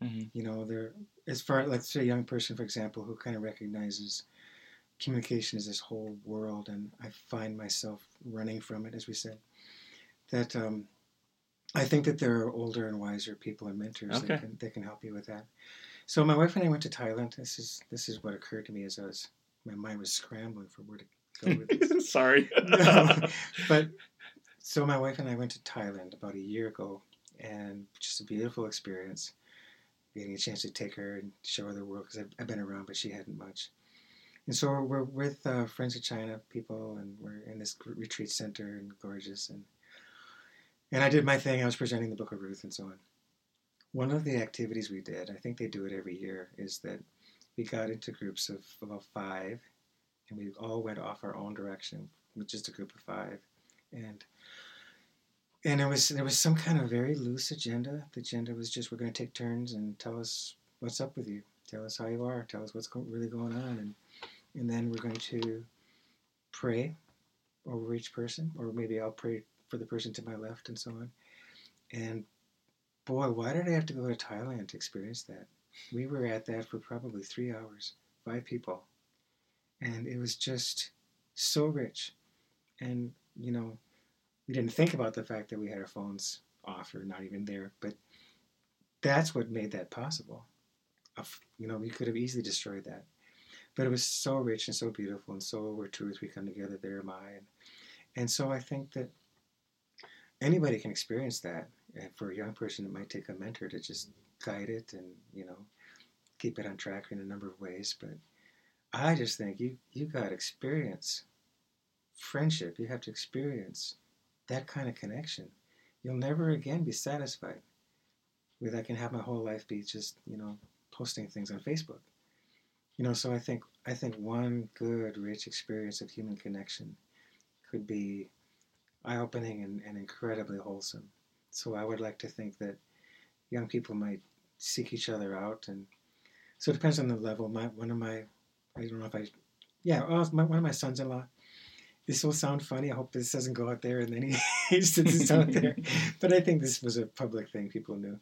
Mhm. You know, there as far let's say a young person, for example, who kind of recognizes communication is this whole world, and I find myself running from it, as we said. That um, I think that there are older and wiser people and mentors Okay. that can that can help you with that. So my wife and I went to Thailand. This is this is what occurred to me as I was my mind was scrambling for where to go with this. Sorry. No, but so my wife and I went to Thailand about a year ago, and just a beautiful experience. Getting a chance to take her and show her the world because I've, I've been around, but she hadn't much. And so we're with uh, Friends of China people, and we're in this retreat center and gorgeous. And and I did my thing. I was presenting the Book of Ruth and so on. One of the activities we did, I think they do it every year, is that we got into groups of about five, and we all went off our own direction with just a group of five, and and it was there was some kind of very loose agenda. The agenda was just we're going to take turns and tell us what's up with you, tell us how you are, tell us what's go- really going on, and and then we're going to pray over each person, or maybe I'll pray for the person to my left, and so on. And boy, why did I have to go to Thailand to experience that? We were at that for probably three hours, five people, and it was just so rich. And you know, we didn't think about the fact that we had our phones off or not even there, but that's what made that possible. You know, we could have easily destroyed that, but it was so rich and so beautiful, and so where two or three come together, there am I. And, and so I think that anybody can experience that. And for a young person, it might take a mentor to just guide it and you know keep it on track in a number of ways. But I just think you you got to experience friendship. You have to experience that kind of connection. You'll never again be satisfied with I can have my whole life be just you know posting things on Facebook. You know, so I think I think one good, rich experience of human connection could be eye-opening and, and incredibly wholesome. So I would like to think that young people might seek each other out, and so it depends on the level. My one of my, I don't know if I, yeah, my, one of my sons-in-law. This will sound funny. I hope this doesn't go out there, and then he it's out there. But I think this was a public thing people knew.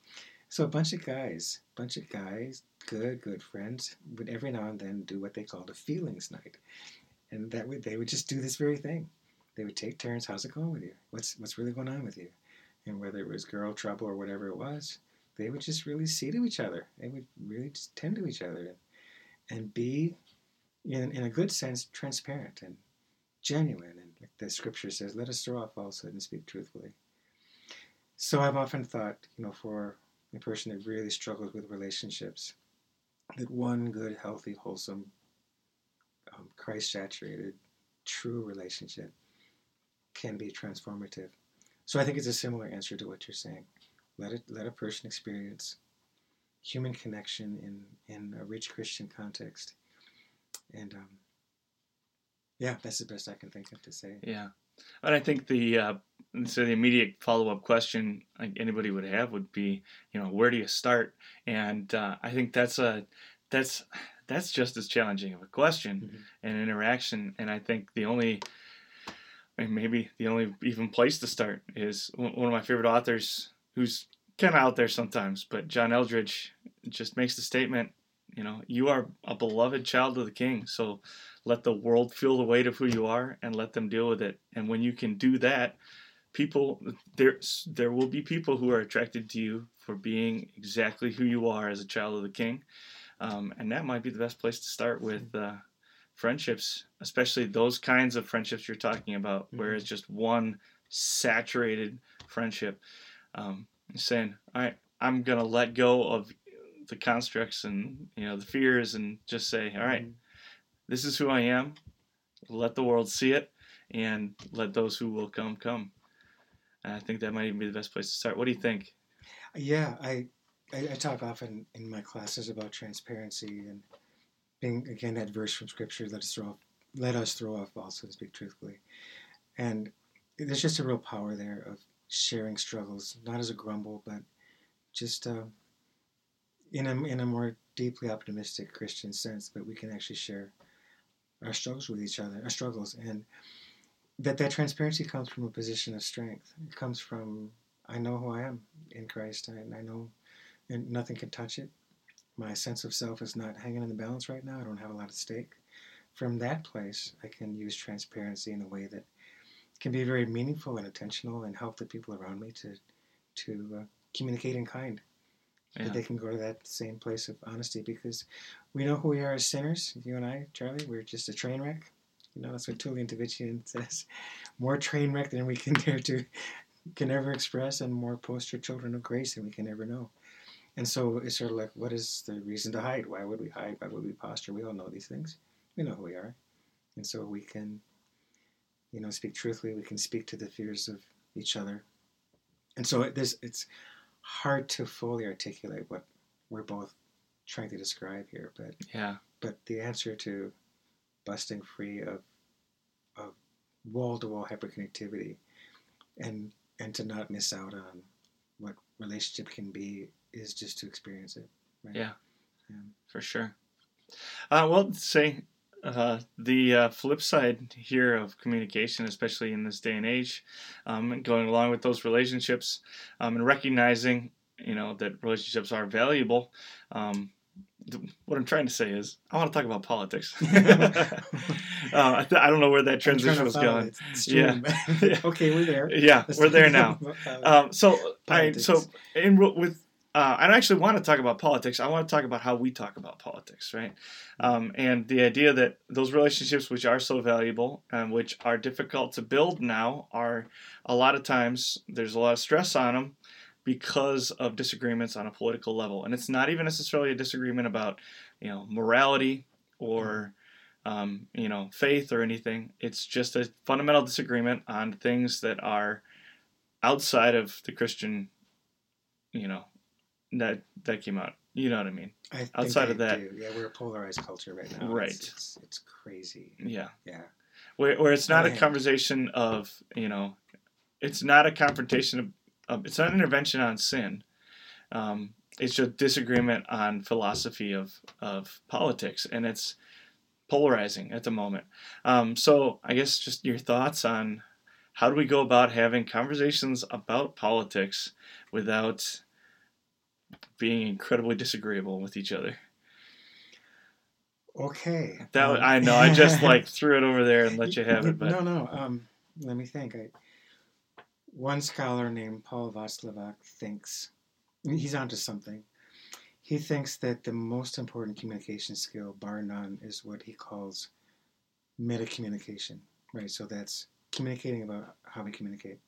So a bunch of guys, bunch of guys, good, good friends, would every now and then do what they called a feelings night, and that would they would just do this very thing. They would take turns. How's it going with you? What's what's really going on with you? And whether it was girl trouble or whatever it was, they would just really see to each other. They would really just tend to each other and, and be, in, in a good sense, transparent and genuine. And like the scripture says, let us throw off falsehood and speak truthfully. So I've often thought, you know, for a person that really struggles with relationships, that one good, healthy, wholesome, um, Christ saturated, true relationship can be transformative. So I think it's a similar answer to what you're saying. Let it let a person experience human connection in in a rich Christian context, and um, yeah, that's the best I can think of to say. Yeah, and I think the uh, so the immediate follow up question like anybody would have would be, you know, where do you start? And uh, I think that's a that's that's just as challenging of a question Mhm. and interaction. And I think the only I mean, maybe the only even place to start is one of my favorite authors who's kind of out there sometimes, but John Eldredge just makes the statement, you know, you are a beloved child of the king. So let the world feel the weight of who you are and let them deal with it. And when you can do that, people there there will be people who are attracted to you for being exactly who you are as a child of the king. Um, and that might be the best place to start with uh, friendships, especially those kinds of friendships you're talking about, where Mhm. it's just one saturated friendship. Um, saying, "All right, I'm gonna let go of the constructs and you know the fears, and just say, all right, Mhm. this is who I am. Let the world see it, and let those who will come come." And I think that might even be the best place to start. What do you think? Yeah, I, I I talk often in my classes about transparency and being again that verse from scripture. Let us throw off, let us throw off falsehood, speak truthfully, and there's just a real power there of sharing struggles, not as a grumble, but just uh, in a in a more deeply optimistic Christian sense. But we can actually share our struggles with each other, our struggles, and that that transparency comes from a position of strength. It comes from I know who I am in Christ, and I know and nothing can touch it. My sense of self is not hanging in the balance right now. I don't have a lot at stake. From that place, I can use transparency in a way that can be very meaningful and intentional, and help the people around me to to uh, communicate in kind. Yeah. That they can go to that same place of honesty because we know who we are as sinners. You and I, Charlie, we're just a train wreck. You know, that's what Tullian Tchividjian says. More train wreck than we can dare to can ever express, and more poster children of grace than we can ever know. And so it's sort of like, what is the reason to hide? Why would we hide? Why would we posture? We all know these things. We know who we are, and so we can, you know, speak truthfully. We can speak to the fears of each other, and so there's it's hard to fully articulate what we're both trying to describe here, but Yeah, but the answer to busting free of of wall to wall hyperconnectivity and and to not miss out on what relationship can be is just to experience it. Right? Yeah. Yeah. for sure. Uh, well, say uh, the uh, flip side here of communication, especially in this day and age, um, going along with those relationships, um, and recognizing, you know, that relationships are valuable. Um, th- what I'm trying to say is, I want to talk about politics. uh, I, th- I don't know where that transition was going. it. It's stream. Yeah. okay, we're there. Yeah, Let's we're there now. politics. Um, so, I so in with uh, I don't actually want to talk about politics. I want to talk about how we talk about politics, right? Um, and the idea that those relationships, which are so valuable and which are difficult to build now, are a lot of times there's a lot of stress on them because of disagreements on a political level, and it's not even necessarily a disagreement about you know morality or um, you know faith or anything. It's just a fundamental disagreement on things that are outside of the Christian, you know, that that came out. You know what I mean? I think Outside I of that- do. yeah, we're a polarized culture right now. Right. It's, it's, it's crazy. Yeah. Yeah. Where, where it's not a conversation of you know, it's not a confrontation of, of it's not an intervention on sin. Um, it's just disagreement on philosophy of of politics, and it's polarizing at the moment. Um, so I guess just your thoughts on how do we go about having conversations about politics without being incredibly disagreeable with each other. Okay. That um, I know. I just like threw it over there and let you have it, but no, no. Um, let me think. I, one scholar named Paul Watzlawick thinks he's onto something. He thinks that the most important communication skill, bar none, is what he calls meta communication. Right. So that's communicating about how we communicate,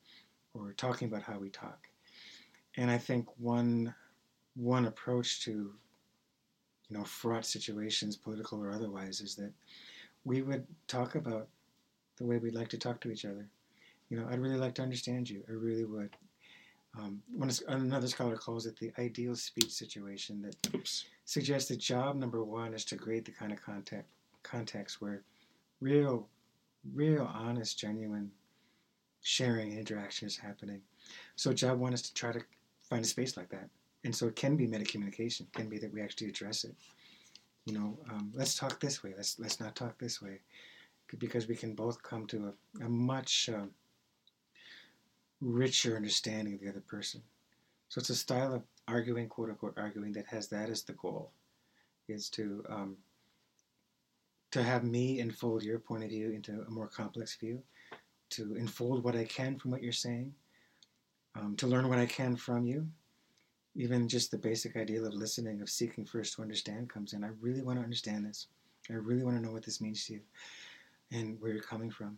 or talking about how we talk. And I think one one approach to you know fraught situations, political or otherwise, is that we would talk about the way we'd like to talk to each other. You know, I'd really like to understand you. I really would. Um, one, another scholar calls it the ideal speech situation that oops. suggests that job number one is to create the kind of contact context where real, real, honest, genuine sharing and interaction is happening. So job one is to try to find a space like that. And so it can be meta communication. It can be that we actually address it. You know, um, let's talk this way. Let's let's not talk this way, because we can both come to a, a much um, richer understanding of the other person. So it's a style of arguing, quote unquote, arguing that has that as the goal, is to um, to have me enfold your point of view into a more complex view, to enfold what I can from what you're saying, um, to learn what I can from you. Even just the basic idea of listening, of seeking first to understand, comes in. I really want to understand this. I really want to know what this means to you, and where you're coming from.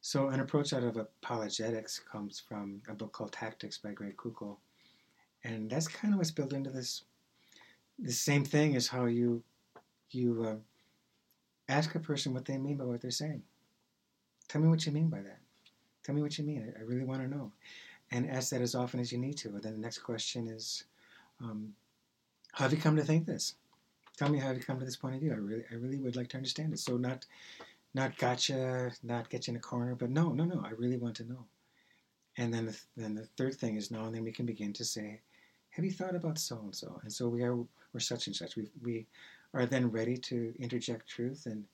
So, an approach out of apologetics comes from a book called Tactics by Greg Koukl, and that's kind of what's built into this. The same thing is how you you uh, ask a person what they mean by what they're saying. Tell me what you mean by that. Tell me what you mean. I, I really want to know, and ask that as often as you need to. And then the next question is, um, how have you come to think this? Tell me how you come to this point of view. I really, I really would like to understand it. So not not gotcha, not get you in a corner, but no, no, no, I really want to know. And then the, then the third thing is now and then we can begin to say, have you thought about so and so? And so we are, we're such and such. We, we are then ready to interject truth. And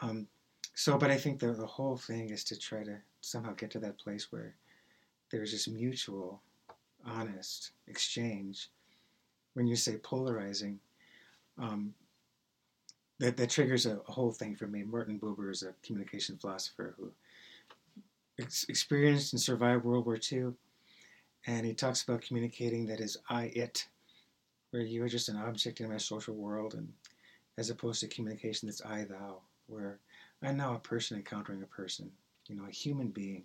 um, so, but I think the, the whole thing is to try to somehow get to that place where there's this mutual, honest exchange. When you say polarizing, um, that, that triggers a, a whole thing for me. Martin Buber is a communication philosopher who ex- experienced and survived World War II, and he talks about communicating that is I it, where you are just an object in my social world, and as opposed to communication that's I thou, where I'm now a person encountering a person, you know, a human being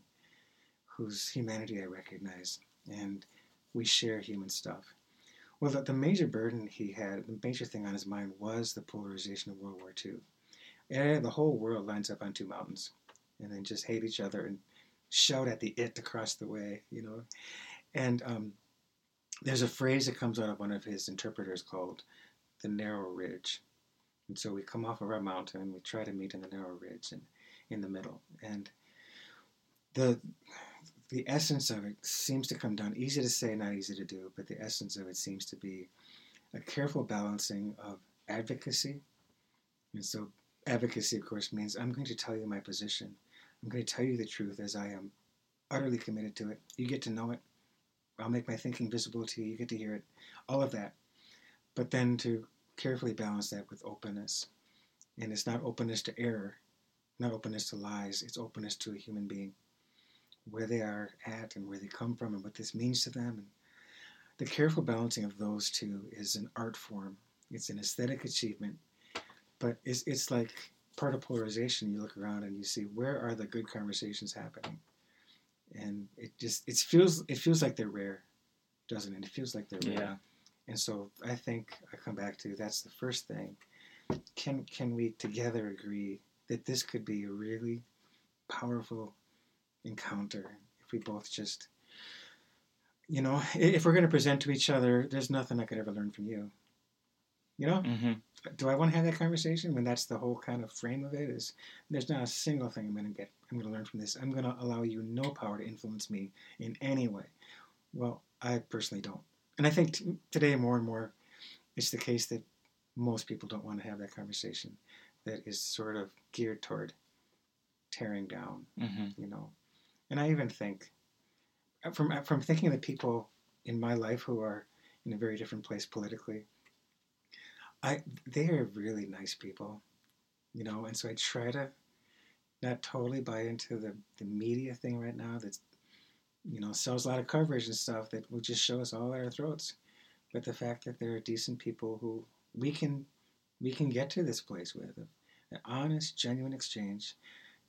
whose humanity I recognize, and we share human stuff. Well, the, the major burden he had, the major thing on his mind was the polarization of World War II. And the whole world lines up on two mountains and then just hate each other and shout at the it across the way, you know. And um, there's a phrase that comes out of one of his interpreters called the narrow ridge. And so we come off of our mountain and we try to meet in the narrow ridge and in the middle. And the the essence of it seems to come down easy to say not easy to do but the essence of it seems to be a careful balancing of advocacy. And so advocacy of course means i'm going to tell you my position. I'm going to tell you the truth as i am utterly committed to it. You get to know it. I'll make my thinking visible to you. You get to hear it. All of that. But then to carefully balance that with openness. And it's not openness to error not openness to lies. It's openness to a human being where they are at and where they come from and what this means to them and the careful balancing of those two is an art form. It's an aesthetic achievement, but it's it's like part of polarization. You look around and you see where are the good conversations happening, and it just it feels it feels like they're rare, doesn't it? It feels like they're rare. Yeah. And so I think I come back to that's the first thing. Can can we together agree that this could be a really powerful encounter if we both just you know, if we're going to present to each other, there's nothing I could ever learn from you. You know, hmm do I want to have that conversation when that's the whole kind of frame of it? Is there's not a single thing I'm going to get, I'm going to learn from this. I'm going to allow you no power to influence me in any way. Well, I personally don't, and I think t- today more and more, it's the case that most people don't want to have that conversation. That is sort of geared toward tearing down hmm you know. And I even think, uh, from from thinking of the people in my life who are in a very different place politically, I they are really nice people, you know. And so I try to not totally buy into the the media thing right now. That's you know sells a lot of coverage and stuff that will just show us all at our throats. But the fact that there are decent people who we can we can get to this place with an honest, genuine exchange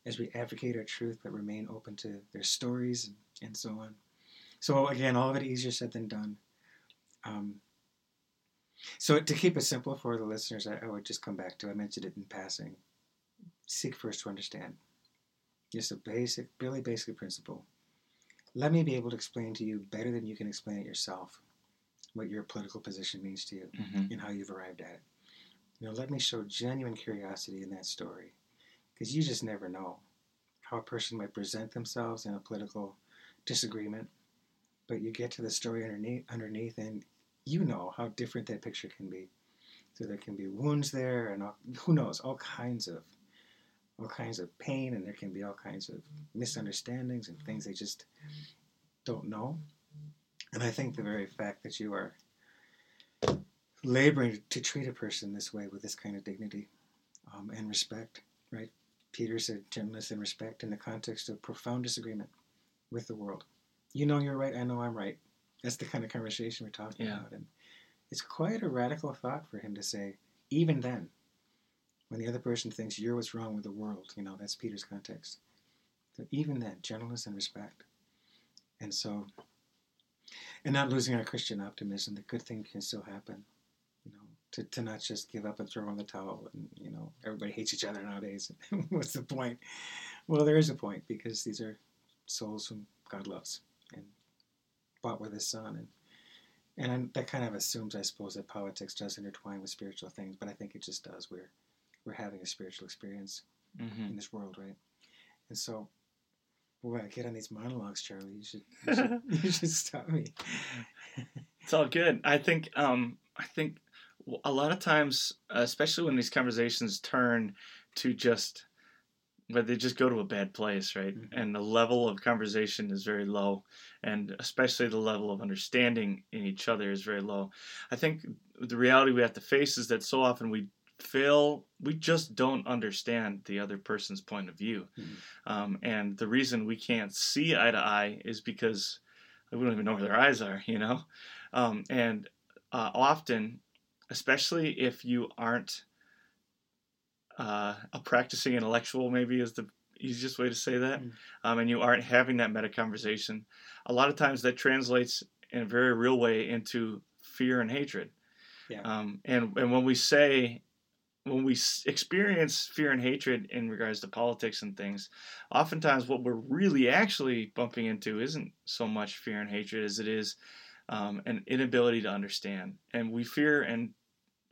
as we advocate our truth but remain open to their stories and, and so on. So again, all of it easier said than done. Um, so to keep it simple for the listeners, I, I would just come back to I mentioned it in passing. Seek first to understand. Just a basic, really basic principle. Let me be able to explain to you better than you can explain it yourself what your political position means to you hmm and how you've arrived at it. You know, let me show genuine curiosity in that story, because you just never know how a person might present themselves in a political disagreement. But you get to the story underneath, underneath, and you know how different that picture can be. So there can be wounds there, and all, who knows, all kinds of, all kinds of pain, and there can be all kinds of misunderstandings and things they just don't know. And I think the very fact that you are laboring to treat a person this way with this kind of dignity um, and respect, right? Peter said gentleness and respect in the context of profound disagreement with the world. You know you're right, I know I'm right. That's the kind of conversation we're talking Yeah. about. And it's quite a radical thought for him to say, even then, when the other person thinks you're what's wrong with the world, you know, that's Peter's context. So even then, gentleness and respect. And so, and not losing our Christian optimism, the good things can still happen. To, to not just give up and throw in the towel and, you know, everybody hates each other nowadays. What's the point? Well, there is a point because these are souls whom God loves and bought with his son. And, and that kind of assumes, I suppose, that politics does intertwine with spiritual things, but I think it just does. We're, we're having a spiritual experience hmm in this world, right? And so, boy, I get on these monologues, Charlie. You should, you should, you should stop me. It's all good. I think um I think a lot of times, especially when these conversations turn to just where they just go to a bad place, right? Mhm. And the level of conversation is very low, and especially the level of understanding in each other is very low. I think the reality we have to face is that so often we fail, we just don't understand the other person's point of view. Mhm. Um, and the reason we can't see eye to eye is because we don't even know where their eyes are, you know? Um, and uh, often, especially if you aren't uh, a practicing intellectual, maybe is the easiest way to say that, Mm. um, and you aren't having that meta conversation, a lot of times that translates in a very real way into fear and hatred. Yeah. Um, and, and when we say, when we experience fear and hatred in regards to politics and things, oftentimes what we're really actually bumping into isn't so much fear and hatred as it is um, an inability to understand. And we fear and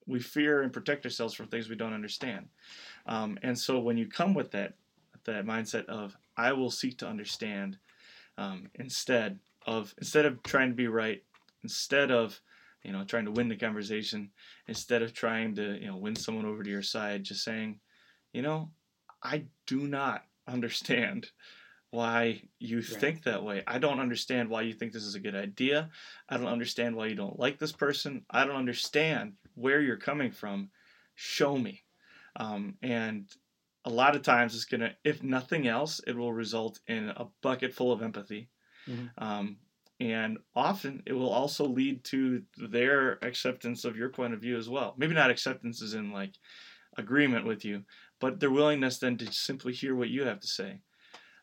we fear and protect ourselves from things we don't understand. Um, and so when you come with that that mindset of I will seek to understand um, instead of instead of trying to be right, instead of you know trying to win the conversation, instead of trying to you know win someone over to your side, just saying, you know, I do not understand why you Right. think that way. I don't understand why you think this is a good idea. I don't understand why you don't like this person. I don't understand where you're coming from. Show me. Um, and a lot of times it's gonna, if nothing else, it will result in a bucket full of empathy. Mhm. Um, And often it will also lead to their acceptance of your point of view as well. Maybe not acceptance as in like agreement with you, but their willingness then to simply hear what you have to say.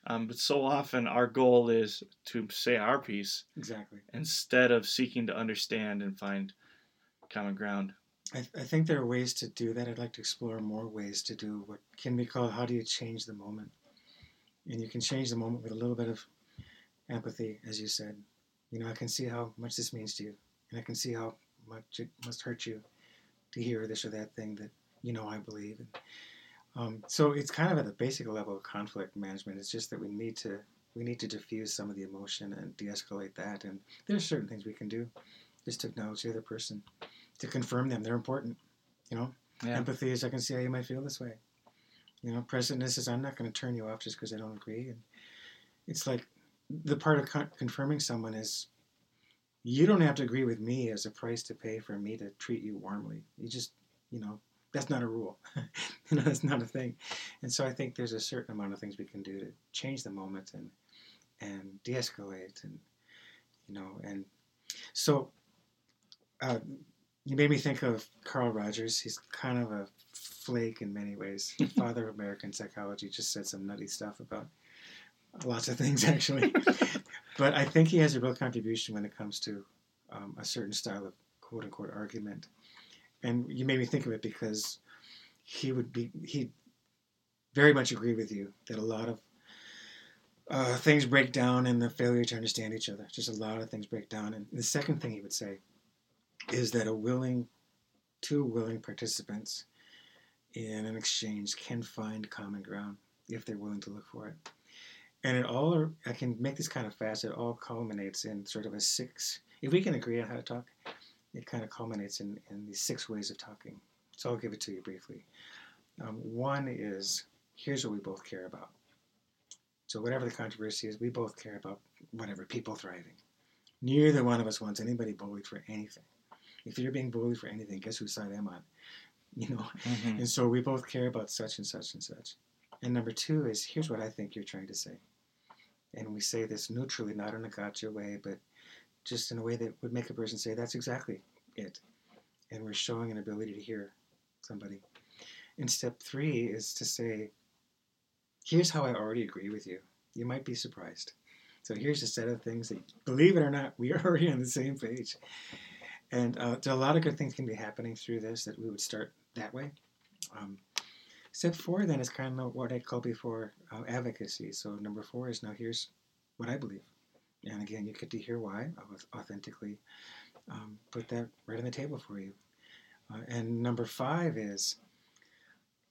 Um, but so often our goal is to say our piece Exactly. instead of seeking to understand and find common ground. I, I think there are ways to do that. I'd like to explore more ways to do what can be called how do you change the moment? And you can change the moment with a little bit of empathy, as you said. You know, I can see how much this means to you, and I can see how much it must hurt you to hear this or that thing that you know I believe. And, um, so it's kind of at the basic level of conflict management. It's just that we need to we need to diffuse some of the emotion and de-escalate that. And there's certain things we can do just to acknowledge the other person, to confirm them. They're important. You know, Yeah. empathy is I can see how you might feel this way. You know, presentness is I'm not going to turn you off just because I don't agree. And it's like the part of con- confirming someone is you don't have to agree with me as a price to pay for me to treat you warmly. You just, you know, that's not a rule. you know, that's not a thing. And so I think there's a certain amount of things we can do to change the moment and and de-escalate and you know and so uh, you made me think of Carl Rogers. He's kind of a flake in many ways. Father of American psychology just said some nutty stuff about lots of things actually. but I think he has a real contribution when it comes to um, a certain style of quote unquote argument. And you made me think of it because he would be he very much agree with you that a lot of uh, things break down in the failure to understand each other. Just a lot of things break down. And the second thing he would say is that a willing, two willing participants in an exchange can find common ground if they're willing to look for it. And it all, I can make this kind of fast, it all culminates in sort of a six, if we can agree on how to talk, it kind of culminates in, in these six ways of talking. So I'll give it to you briefly. Um, one is here's what we both care about. So whatever the controversy is, we both care about whatever people thriving. Neither one of us wants anybody bullied for anything. If you're being bullied for anything, guess whose side I'm on? You know. Mhm. And so we both care about such and such and such. And number two is here's what I think you're trying to say. And we say this neutrally, not in a gotcha way, but just in a way that would make a person say, that's exactly it. And we're showing an ability to hear somebody. And step three is to say, here's how I already agree with you. You might be surprised. So here's a set of things that, believe it or not, we are already on the same page. And uh, a lot of good things can be happening through this that we would start that way. Um, step four then is kind of what I called before uh, advocacy. So number four is now here's what I believe. And again, you get to hear why. I was authentically um, put that right on the table for you. Uh, and number five is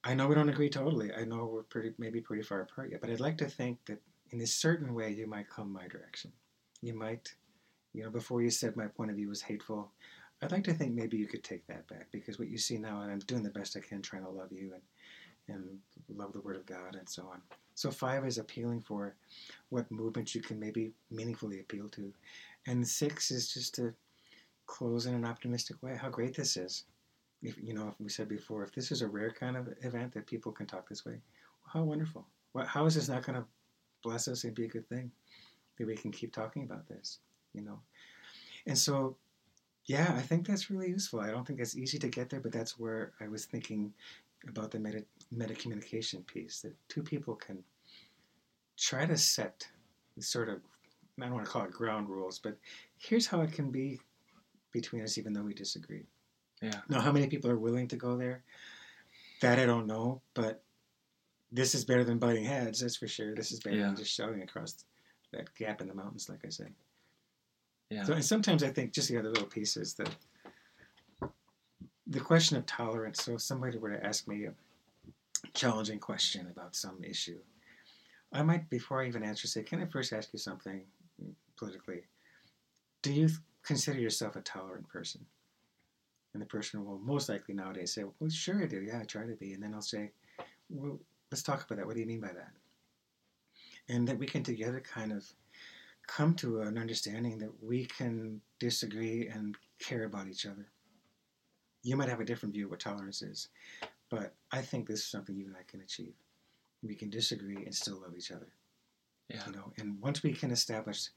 I know we don't agree totally. I know we're pretty maybe pretty far apart yet, but I'd like to think that in a certain way you might come my direction. You might, you know, before you said my point of view was hateful, I'd like to think maybe you could take that back because what you see now, and I'm doing the best I can trying to love you and and love the Word of God and so on. So five is appealing for what movement you can maybe meaningfully appeal to, and six is just to close in an optimistic way. How great this is! If you know, we said before, if this is a rare kind of event that people can talk this way, how wonderful! What, how is this not going to bless us and be a good thing that we can keep talking about this? You know, and so yeah, I think that's really useful. I don't think it's easy to get there, but that's where I was thinking about the meta, meta communication piece that two people can try to set sort of, I don't want to call it ground rules, but here's how it can be between us, even though we disagree. Yeah. Now, how many people are willing to go there? That I don't know, but this is better than butting heads, that's for sure. This is better Yeah. than just shouting across that gap in the mountains, like I say. Yeah. So, and sometimes I think just the other little piece is that the question of tolerance. So, if somebody were to ask me challenging question about some issue, I might, before I even answer, say, Can I first ask you something politically? Do you consider yourself a tolerant person? And the person will most likely nowadays say, Well, sure I do. Yeah, I try to be. And then I'll say, Well, let's talk about that. What do you mean by that? And that we can together kind of come to an understanding that we can disagree and care about each other. You might have a different view of what tolerance is, but I think this is something you and I can achieve. We can disagree and still love each other. Yeah. You know, and once we can establish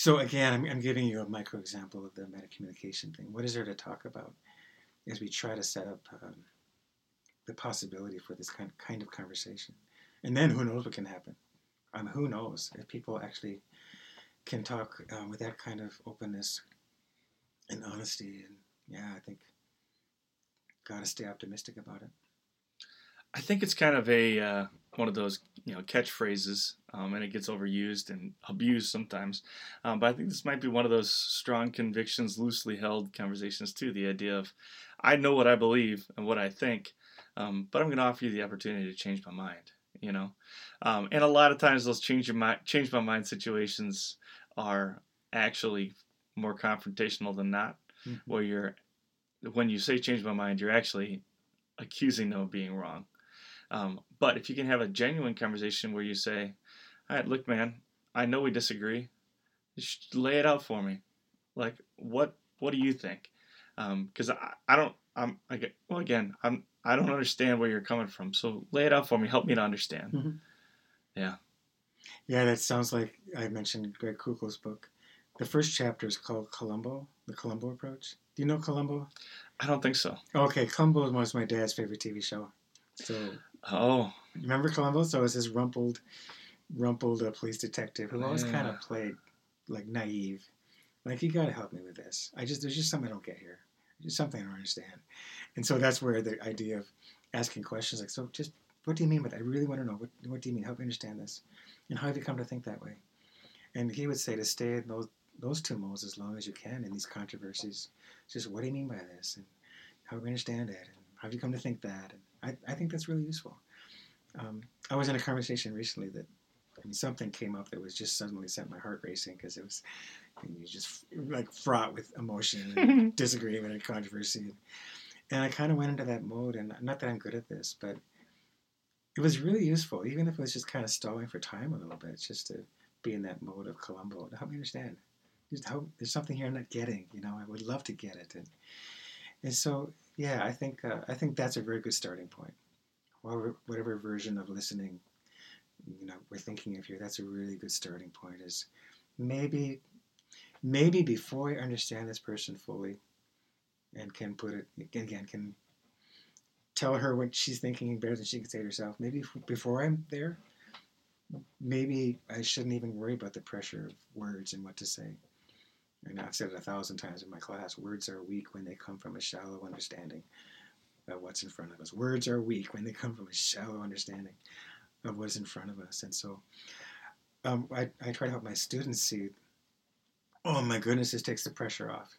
so again, I'm, I'm giving you a micro example of the meta communication thing. What is there to talk about as we try to set up um, the possibility for this kind kind of conversation? And then who knows what can happen? Um, who knows if people actually can talk uh, with that kind of openness and honesty? And yeah, I think got to stay optimistic about it. I think it's kind of a uh, one of those you know catchphrases, um, and it gets overused and abused sometimes. Um, but I think this might be one of those strong convictions, loosely held conversations too. The idea of I know what I believe and what I think, um, but I'm going to offer you the opportunity to change my mind. You know, um, and a lot of times those change your mind, change my mind situations are actually more confrontational than not. Mm-hmm. Where you're when you say change my mind, you're actually accusing them of being wrong. Um, but if you can have a genuine conversation where you say, "All right, look, man, I know we disagree. Just lay it out for me. Like, what what do you think? Because um, I, I don't I'm I get well again I'm I don't understand where you're coming from. So lay it out for me. Help me to understand. Mm-hmm. Yeah. Yeah, that sounds like I mentioned Greg Koukl's book. The first chapter is called Columbo, the Columbo approach. Do you know Columbo? I don't think so. Okay, Columbo was my dad's favorite TV show. So Oh. Remember Columbo? So it was this rumpled, rumpled uh, police detective who always kind of played like naive. Like, you got to help me with this. I just, there's just something I don't get here. There's something I don't understand. And so that's where the idea of asking questions like, so just, what do you mean by that? I really want to know. What, what do you mean? Help me understand this. And how have you come to think that way? And he would say to stay in those, those two modes as long as you can in these controversies. Just, what do you mean by this? And how do we understand it? And how have you come to think that? And I, I think that's really useful. Um, I was in a conversation recently that I mean, something came up that was just suddenly sent my heart racing because it was you just like fraught with emotion and disagreement and controversy. And I kind of went into that mode, and not that I'm good at this, but it was really useful, even if it was just kind of stalling for time a little bit, just to be in that mode of Columbo to help me understand. There's something here I'm not getting, you know. I would love to get it, and and so yeah, I think uh, I think that's a very good starting point. Whatever, whatever version of listening, you know, we're thinking of here, that's a really good starting point. Is maybe maybe before I understand this person fully, and can put it again can tell her what she's thinking better than she can say it herself. Maybe before I'm there, maybe I shouldn't even worry about the pressure of words and what to say. And I've said it a thousand times in my class words are weak when they come from a shallow understanding of what's in front of us. Words are weak when they come from a shallow understanding of what's in front of us. And so um, I, I try to help my students see oh my goodness, this takes the pressure off.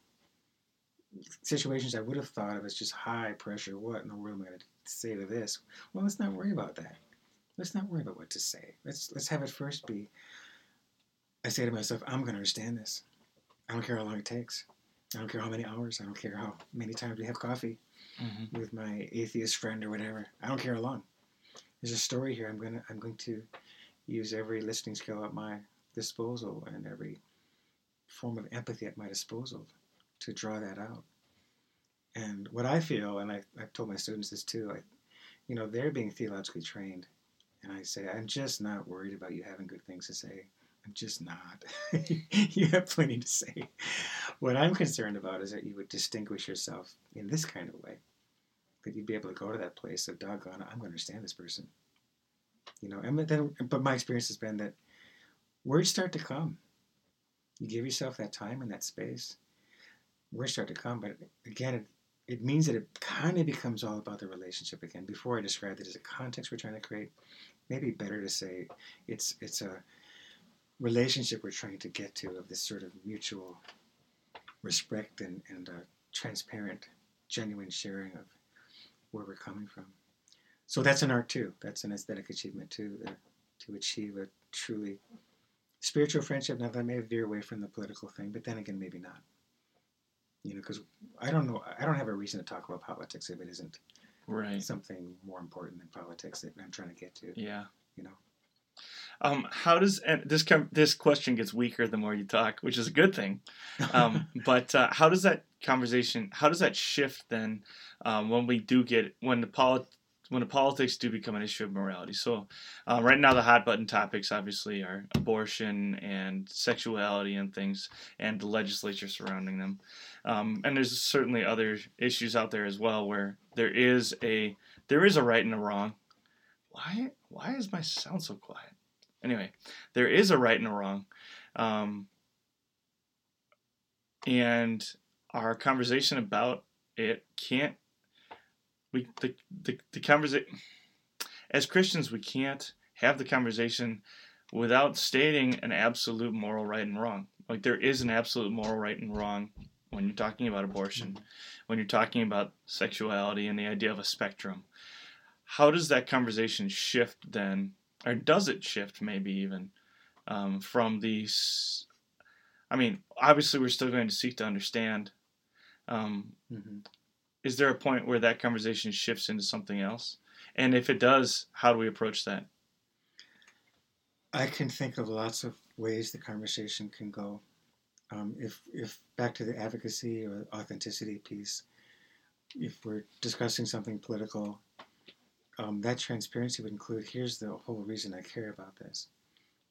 Situations I would have thought of as just high pressure, what in the world am I going to say to this? Well, let's not worry about that. Let's not worry about what to say. Let's let's have it first be. I say to myself, I'm going to understand this. I don't care how long it takes. I don't care how many hours. I don't care how many times we have coffee mm-hmm. with my atheist friend or whatever. I don't care how long. There's a story here. I'm gonna I'm going to use every listening skill at my disposal and every form of empathy at my disposal to draw that out. And what I feel, and I, I've told my students this too, I, you know, they're being theologically trained. And I say, I'm just not worried about you having good things to say. I'm just not. you have plenty to say. What I'm concerned about is that you would distinguish yourself in this kind of way. That you'd be able to go to that place of doggone, I'm going to understand this person. You know, and then, but my experience has been that words start to come. You give yourself that time and that space. Words start to come, but again, it, it means that it kind of becomes all about the relationship again. Before I described it as a context we're trying to create, maybe better to say it's it's a relationship we're trying to get to of this sort of mutual respect and, and uh, transparent, genuine sharing of where we're coming from. So that's an art too. That's an aesthetic achievement too, uh, to achieve a truly spiritual friendship. Now that may veer away from the political thing, but then again, maybe not. You know, because I don't know, I don't have a reason to talk about politics if it isn't right something more important than politics that I'm trying to get to. Yeah. You know. Um, how does and this com- this question gets weaker the more you talk, which is a good thing. Um, but uh, how does that conversation? How does that shift then um, when we do get when the polit- when the politics do become an issue of morality. So, uh, right now, the hot button topics obviously are abortion and sexuality and things, and the legislature surrounding them. Um, and there's certainly other issues out there as well where there is a there is a right and a wrong. Why why is my sound so quiet? Anyway, there is a right and a wrong, um, and our conversation about it can't we the the, the conversation as Christians we can't have the conversation without stating an absolute moral right and wrong. Like there is an absolute moral right and wrong when you're talking about abortion, when you're talking about sexuality and the idea of a spectrum. How does that conversation shift then, or does it shift maybe even um, from these? I mean, obviously we're still going to seek to understand. Um, hmm is there a point where that conversation shifts into something else? And if it does, how do we approach that? I can think of lots of ways the conversation can go. Um, if, if back to the advocacy or authenticity piece, if we're discussing something political, um, that transparency would include here's the whole reason I care about this.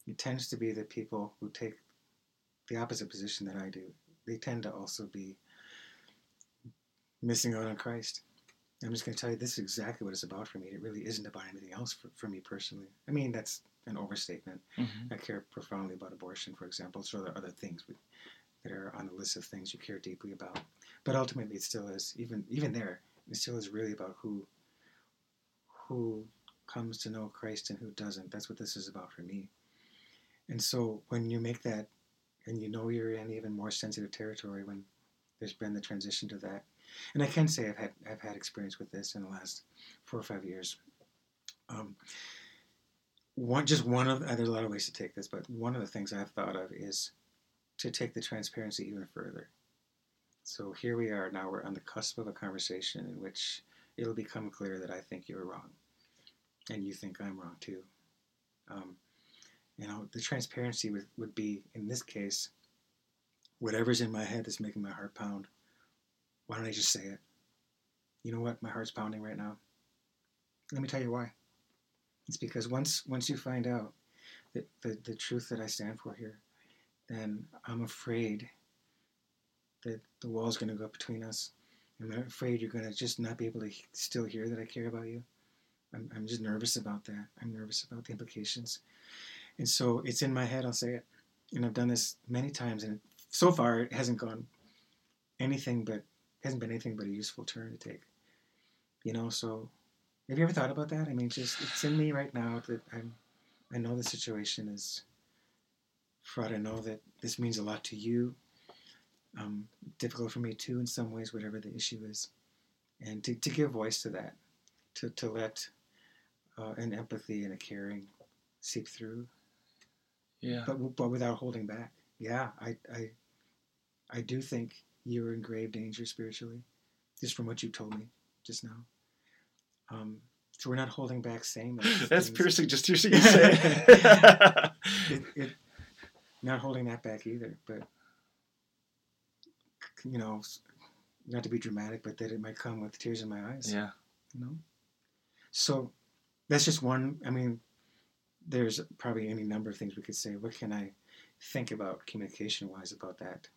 It tends to be that people who take the opposite position that I do, they tend to also be missing out on Christ. I'm just going to tell you this is exactly what it's about for me. It really isn't about anything else for, for me personally. I mean, that's an overstatement. Mm-hmm. I care profoundly about abortion, for example. So there are other things we, that are on the list of things you care deeply about. But ultimately, it still is even even there. It still is really about who who comes to know Christ and who doesn't. That's what this is about for me. And so when you make that, and you know you're in even more sensitive territory when there's been the transition to that. And I can say I've had I've had experience with this in the last four or five years. Um, one just one of there's a lot of ways to take this, but one of the things I've thought of is to take the transparency even further. So here we are now. We're on the cusp of a conversation in which it'll become clear that I think you're wrong, and you think I'm wrong too. Um, you know, the transparency would, would be in this case, whatever's in my head that's making my heart pound. Why don't I just say it? You know what? My heart's pounding right now. Let me tell you why. It's because once once you find out the, the, the truth that I stand for here, then I'm afraid that the wall's going to go up between us. I'm afraid you're going to just not be able to still hear that I care about you. I'm, I'm just nervous about that. I'm nervous about the implications. And so it's in my head, I'll say it. And I've done this many times, and so far it hasn't gone anything but, hasn't been anything but a useful turn to take. You know, so have you ever thought about that? I mean, just it's in me right now that I'm, I know the situation is fraught. I know that this means a lot to you. Um, difficult for me too, in some ways, whatever the issue is, and to, to give voice to that, to to let uh, an empathy and a caring seep through, Yeah. but but without holding back. Yeah, I I I do think you're in grave danger spiritually, just from what you told me just now. Um, so we're not holding back saying those That's things. piercing just to hear you say. it, it, not holding that back either, but you know, not to be dramatic, but that it might come with tears in my eyes. yeah. You know, so that's just one. I mean, there's probably any number of things we could say. What can I think about communication-wise about that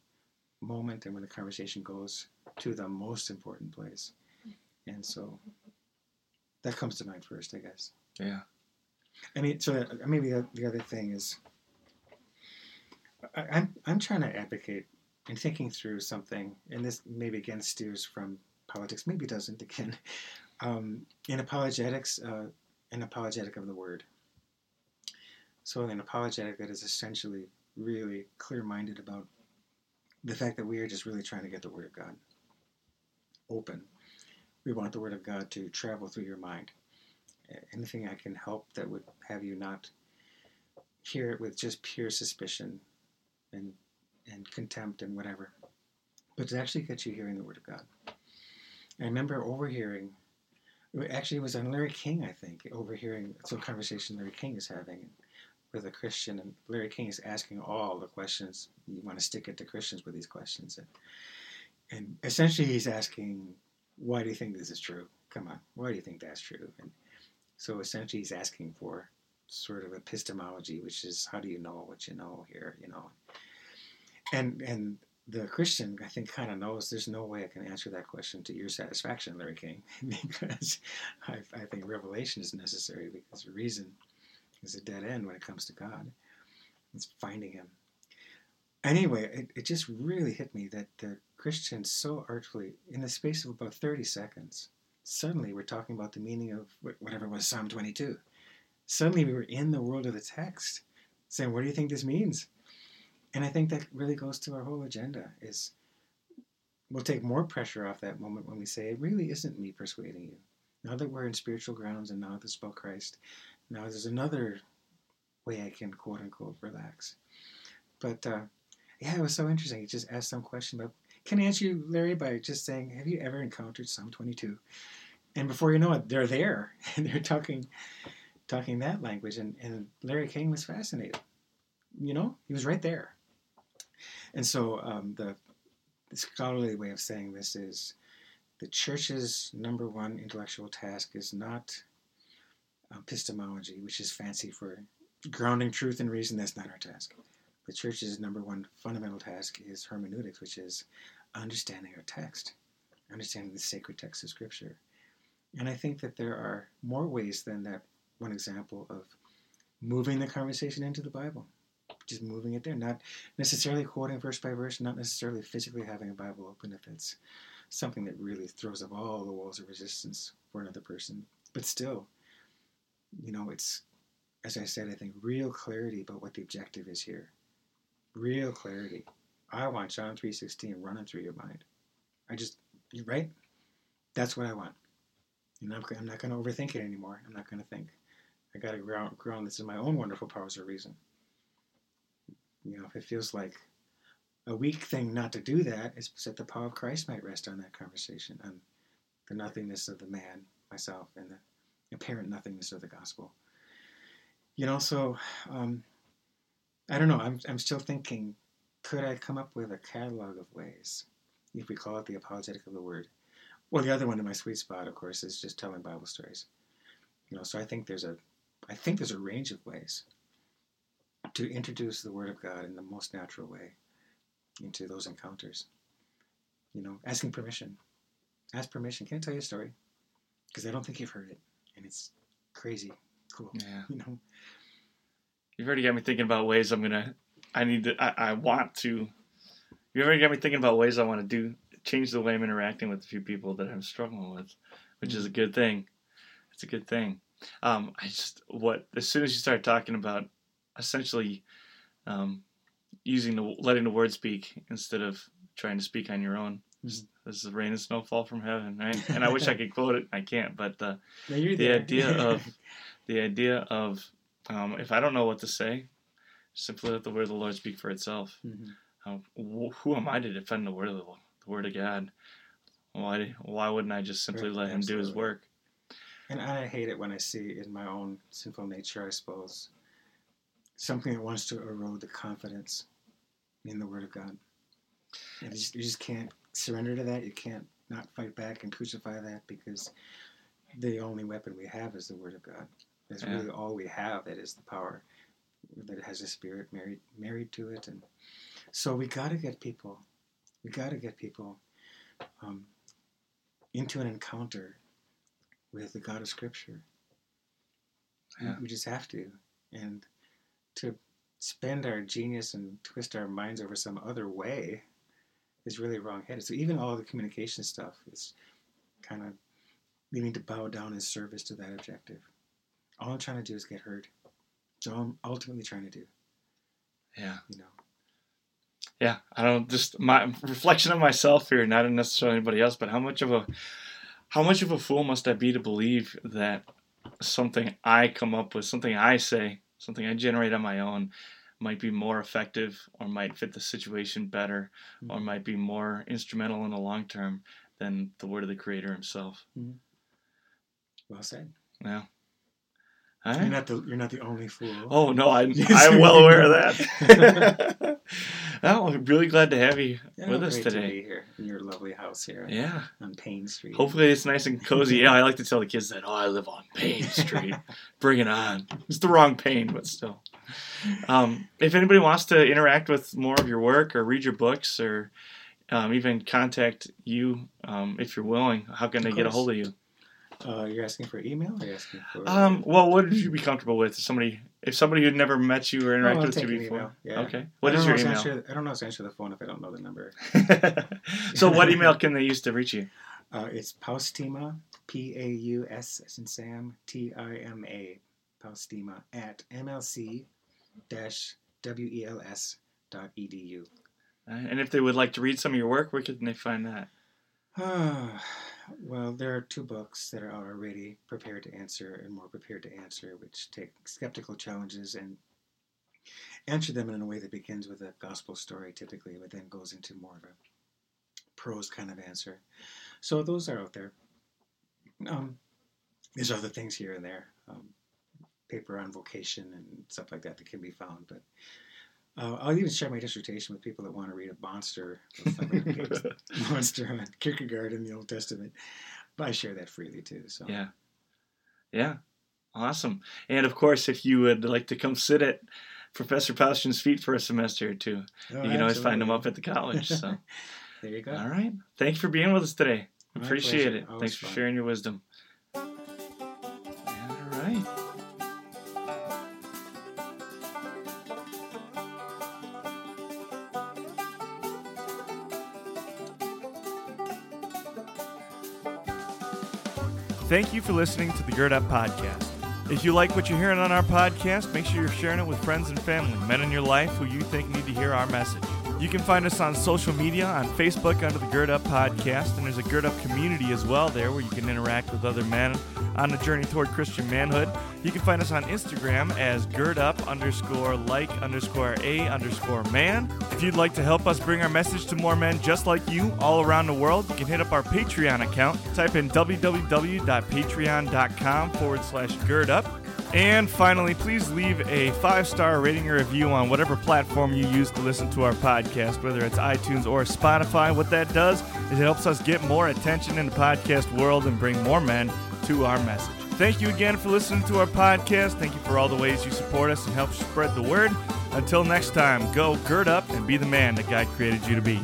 moment and when the conversation goes to the most important place? And so that comes to mind first, I guess. Yeah. I mean, so that- maybe the, the other thing is, I, I'm I'm trying to advocate and thinking through something, and this maybe again steers from politics, maybe doesn't again. Um, in apologetics, uh, an apologetic of the word. So an apologetic that is essentially really clear-minded about the fact that we are just really trying to get the word of God open. We want the word of God to travel through your mind anything I can help that would have you not hear it with just pure suspicion and and contempt and whatever, but to actually get you hearing the word of God. I remember overhearing. Actually, it was on Larry King, I think, overhearing some conversation Larry King is having with a Christian, and Larry King is asking all the questions. You want to stick it to Christians with these questions, and, and essentially he's asking, "Why do you think this is true?" come on, why do you think that's true? And so essentially, he's asking for sort of epistemology, which is how do you know what you know here, you know? And and the Christian, I think, kind of knows there's no way I can answer that question to your satisfaction, Larry King, because I, I think revelation is necessary because reason is a dead end when it comes to God. It's finding Him. Anyway, it, it just really hit me that the Christians so artfully, in the space of about 30 seconds, suddenly we're talking about the meaning of whatever was Psalm 22. Suddenly we were in the world of the text, saying, What do you think this means? And I think that really goes to our whole agenda is we'll take more pressure off that moment when we say it really isn't me persuading you. Now that we're in spiritual grounds and now this about Christ, now there's another way I can quote unquote relax. But uh, yeah, it was so interesting. He just asked some question but can I answer you, Larry, by just saying, Have you ever encountered Psalm 22? And before you know it, they're there and they're talking talking that language. And, and Larry King was fascinated. You know, he was right there. And so um, the, the scholarly way of saying this is the church's number one intellectual task is not epistemology, which is fancy for grounding truth and reason. That's not our task. The church's number one fundamental task is hermeneutics, which is understanding our text, understanding the sacred text of Scripture. And I think that there are more ways than that one example of moving the conversation into the Bible just moving it there, not necessarily quoting verse by verse, not necessarily physically having a Bible open if it's something that really throws up all the walls of resistance for another person. But still, you know, it's as I said, I think real clarity about what the objective is here. Real clarity. I want John three sixteen running through your mind. I just right. That's what I want. And I'm, I'm not going to overthink it anymore. I'm not going to think. I got to ground, ground this in my own wonderful powers of reason. You know, if it feels like a weak thing not to do that, it's that the power of Christ might rest on that conversation, on the nothingness of the man, myself, and the apparent nothingness of the gospel. You know, so um, I don't know. I'm, I'm still thinking, could I come up with a catalog of ways, if we call it the apologetic of the word? Well, the other one in my sweet spot, of course, is just telling Bible stories. You know, so I think there's a, I think there's a range of ways to introduce the Word of God in the most natural way into those encounters. You know, asking permission. Ask permission. Can I tell you a story? Because I don't think you've heard it, and it's crazy cool. Yeah. You know. You've already got me thinking about ways I'm gonna. I need to. I, I want to. You've already got me thinking about ways I want to do change the way I'm interacting with a few people that I'm struggling with, which is a good thing. It's a good thing. Um, I just what as soon as you start talking about essentially um, using the letting the word speak instead of trying to speak on your own. Mhm. This is rain and snow fall from heaven, right? And I wish I could quote it, I can't. But Yeah, the idea of the idea of um, if I don't know what to say, simply let the word of the Lord speak for itself. Mhm. Uh, wh- who am I to defend the word of the, the word of God? Why why wouldn't I just simply Right, let Him do His work? And I hate it when I see in my own sinful nature, I suppose, something that wants to erode the confidence in the Word of God. And you just, you just can't surrender to that. You can't not fight back and crucify that because the only weapon we have is the Word of God. That's Yeah. really all we have. That is the power that has a spirit married married to it, and so we got to get people. We got to get people um, into an encounter with the God of Scripture. We- Yeah. We just have to. And to spend our genius and twist our minds over some other way is really wrong-headed. So even all the communication stuff is kind of needing to bow down in service to that objective. All I'm trying to do is get heard. So I'm ultimately trying to do, Yeah. you know. yeah, I don't just my reflection of myself here, not necessarily anybody else, but how much of a how much of a fool must I be to believe that something I come up with, something I say, something I generate on my own might be more effective or might fit the situation better or Mhm. might be more instrumental in the long term than the word of the creator himself. Well said. Yeah. All You're not the you're not the only fool. Oh no, I, Yes. I'm well aware of that. well, I'm really glad to have you Yeah, with us great To today. be here in your lovely house here Yeah. on Payne Street. Hopefully it's nice and cozy. Yeah, I like to tell the kids that. Oh, I live on Payne Street. Bring it on. It's the wrong Payne, but still. Um, if anybody wants to interact with more of your work or read your books or um, even contact you, um, if you're willing, how can they Of get a hold of you? Uh, you're asking for email? Or you're asking for? Um, well, what would you be comfortable with? Somebody, if somebody who'd never met you or Oh, interacted with you before. email, yeah. Okay. What is your email? Answer, I don't know how to answer the phone if I don't know the number. so, what email can they use to reach you? Uh, it's Paustima, P A U S as in Sam, T I M A, Paustima at MLC WELS dot E edu. And if they would like to read some of your work, where can they find that? well, there are two books that are already prepared to answer and more prepared to answer, which take skeptical challenges and answer them in a way that begins with a gospel story typically, but then goes into more of a prose kind of answer. So those are out there. Um, there's other things here and there, um, paper on vocation and stuff like that that can be found, but. Uh, I'll even share my dissertation with people that want to read a monster, a monster on Kierkegaard in the Old Testament. But I share that freely too. So Yeah. Yeah. Awesome. And of course, if you would like to come sit at Professor Paustian's feet for a semester or two, Oh, you can always find him up at the college. So, There you go. all right. Thank you for being with us today. My Appreciate pleasure. it. Always Thanks for fun. sharing your wisdom. Thank you for listening to the Gird Up Podcast. If you like what you're hearing on our podcast, make sure you're sharing it with friends and family, men in your life who you think need to hear our message. You can find us on social media on Facebook under the Gird Up Podcast, and there's a Gird Up community as well there where you can interact with other men on the journey toward Christian manhood. You can find us on Instagram as Gird Up underscore like underscore a underscore man. If you'd like to help us bring our message to more men just like you all around the world, you can hit up our Patreon account. Type in www.patreon.com forward slash gird up. And finally, please leave a five star rating or review on whatever platform you use to listen to our podcast, whether it's iTunes or Spotify. What that does is it helps us get more attention in the podcast world and bring more men to our message. Thank you again for listening to our podcast. Thank you for all the ways you support us and help spread the word. Until next time, go gird up and be the man that God created you to be.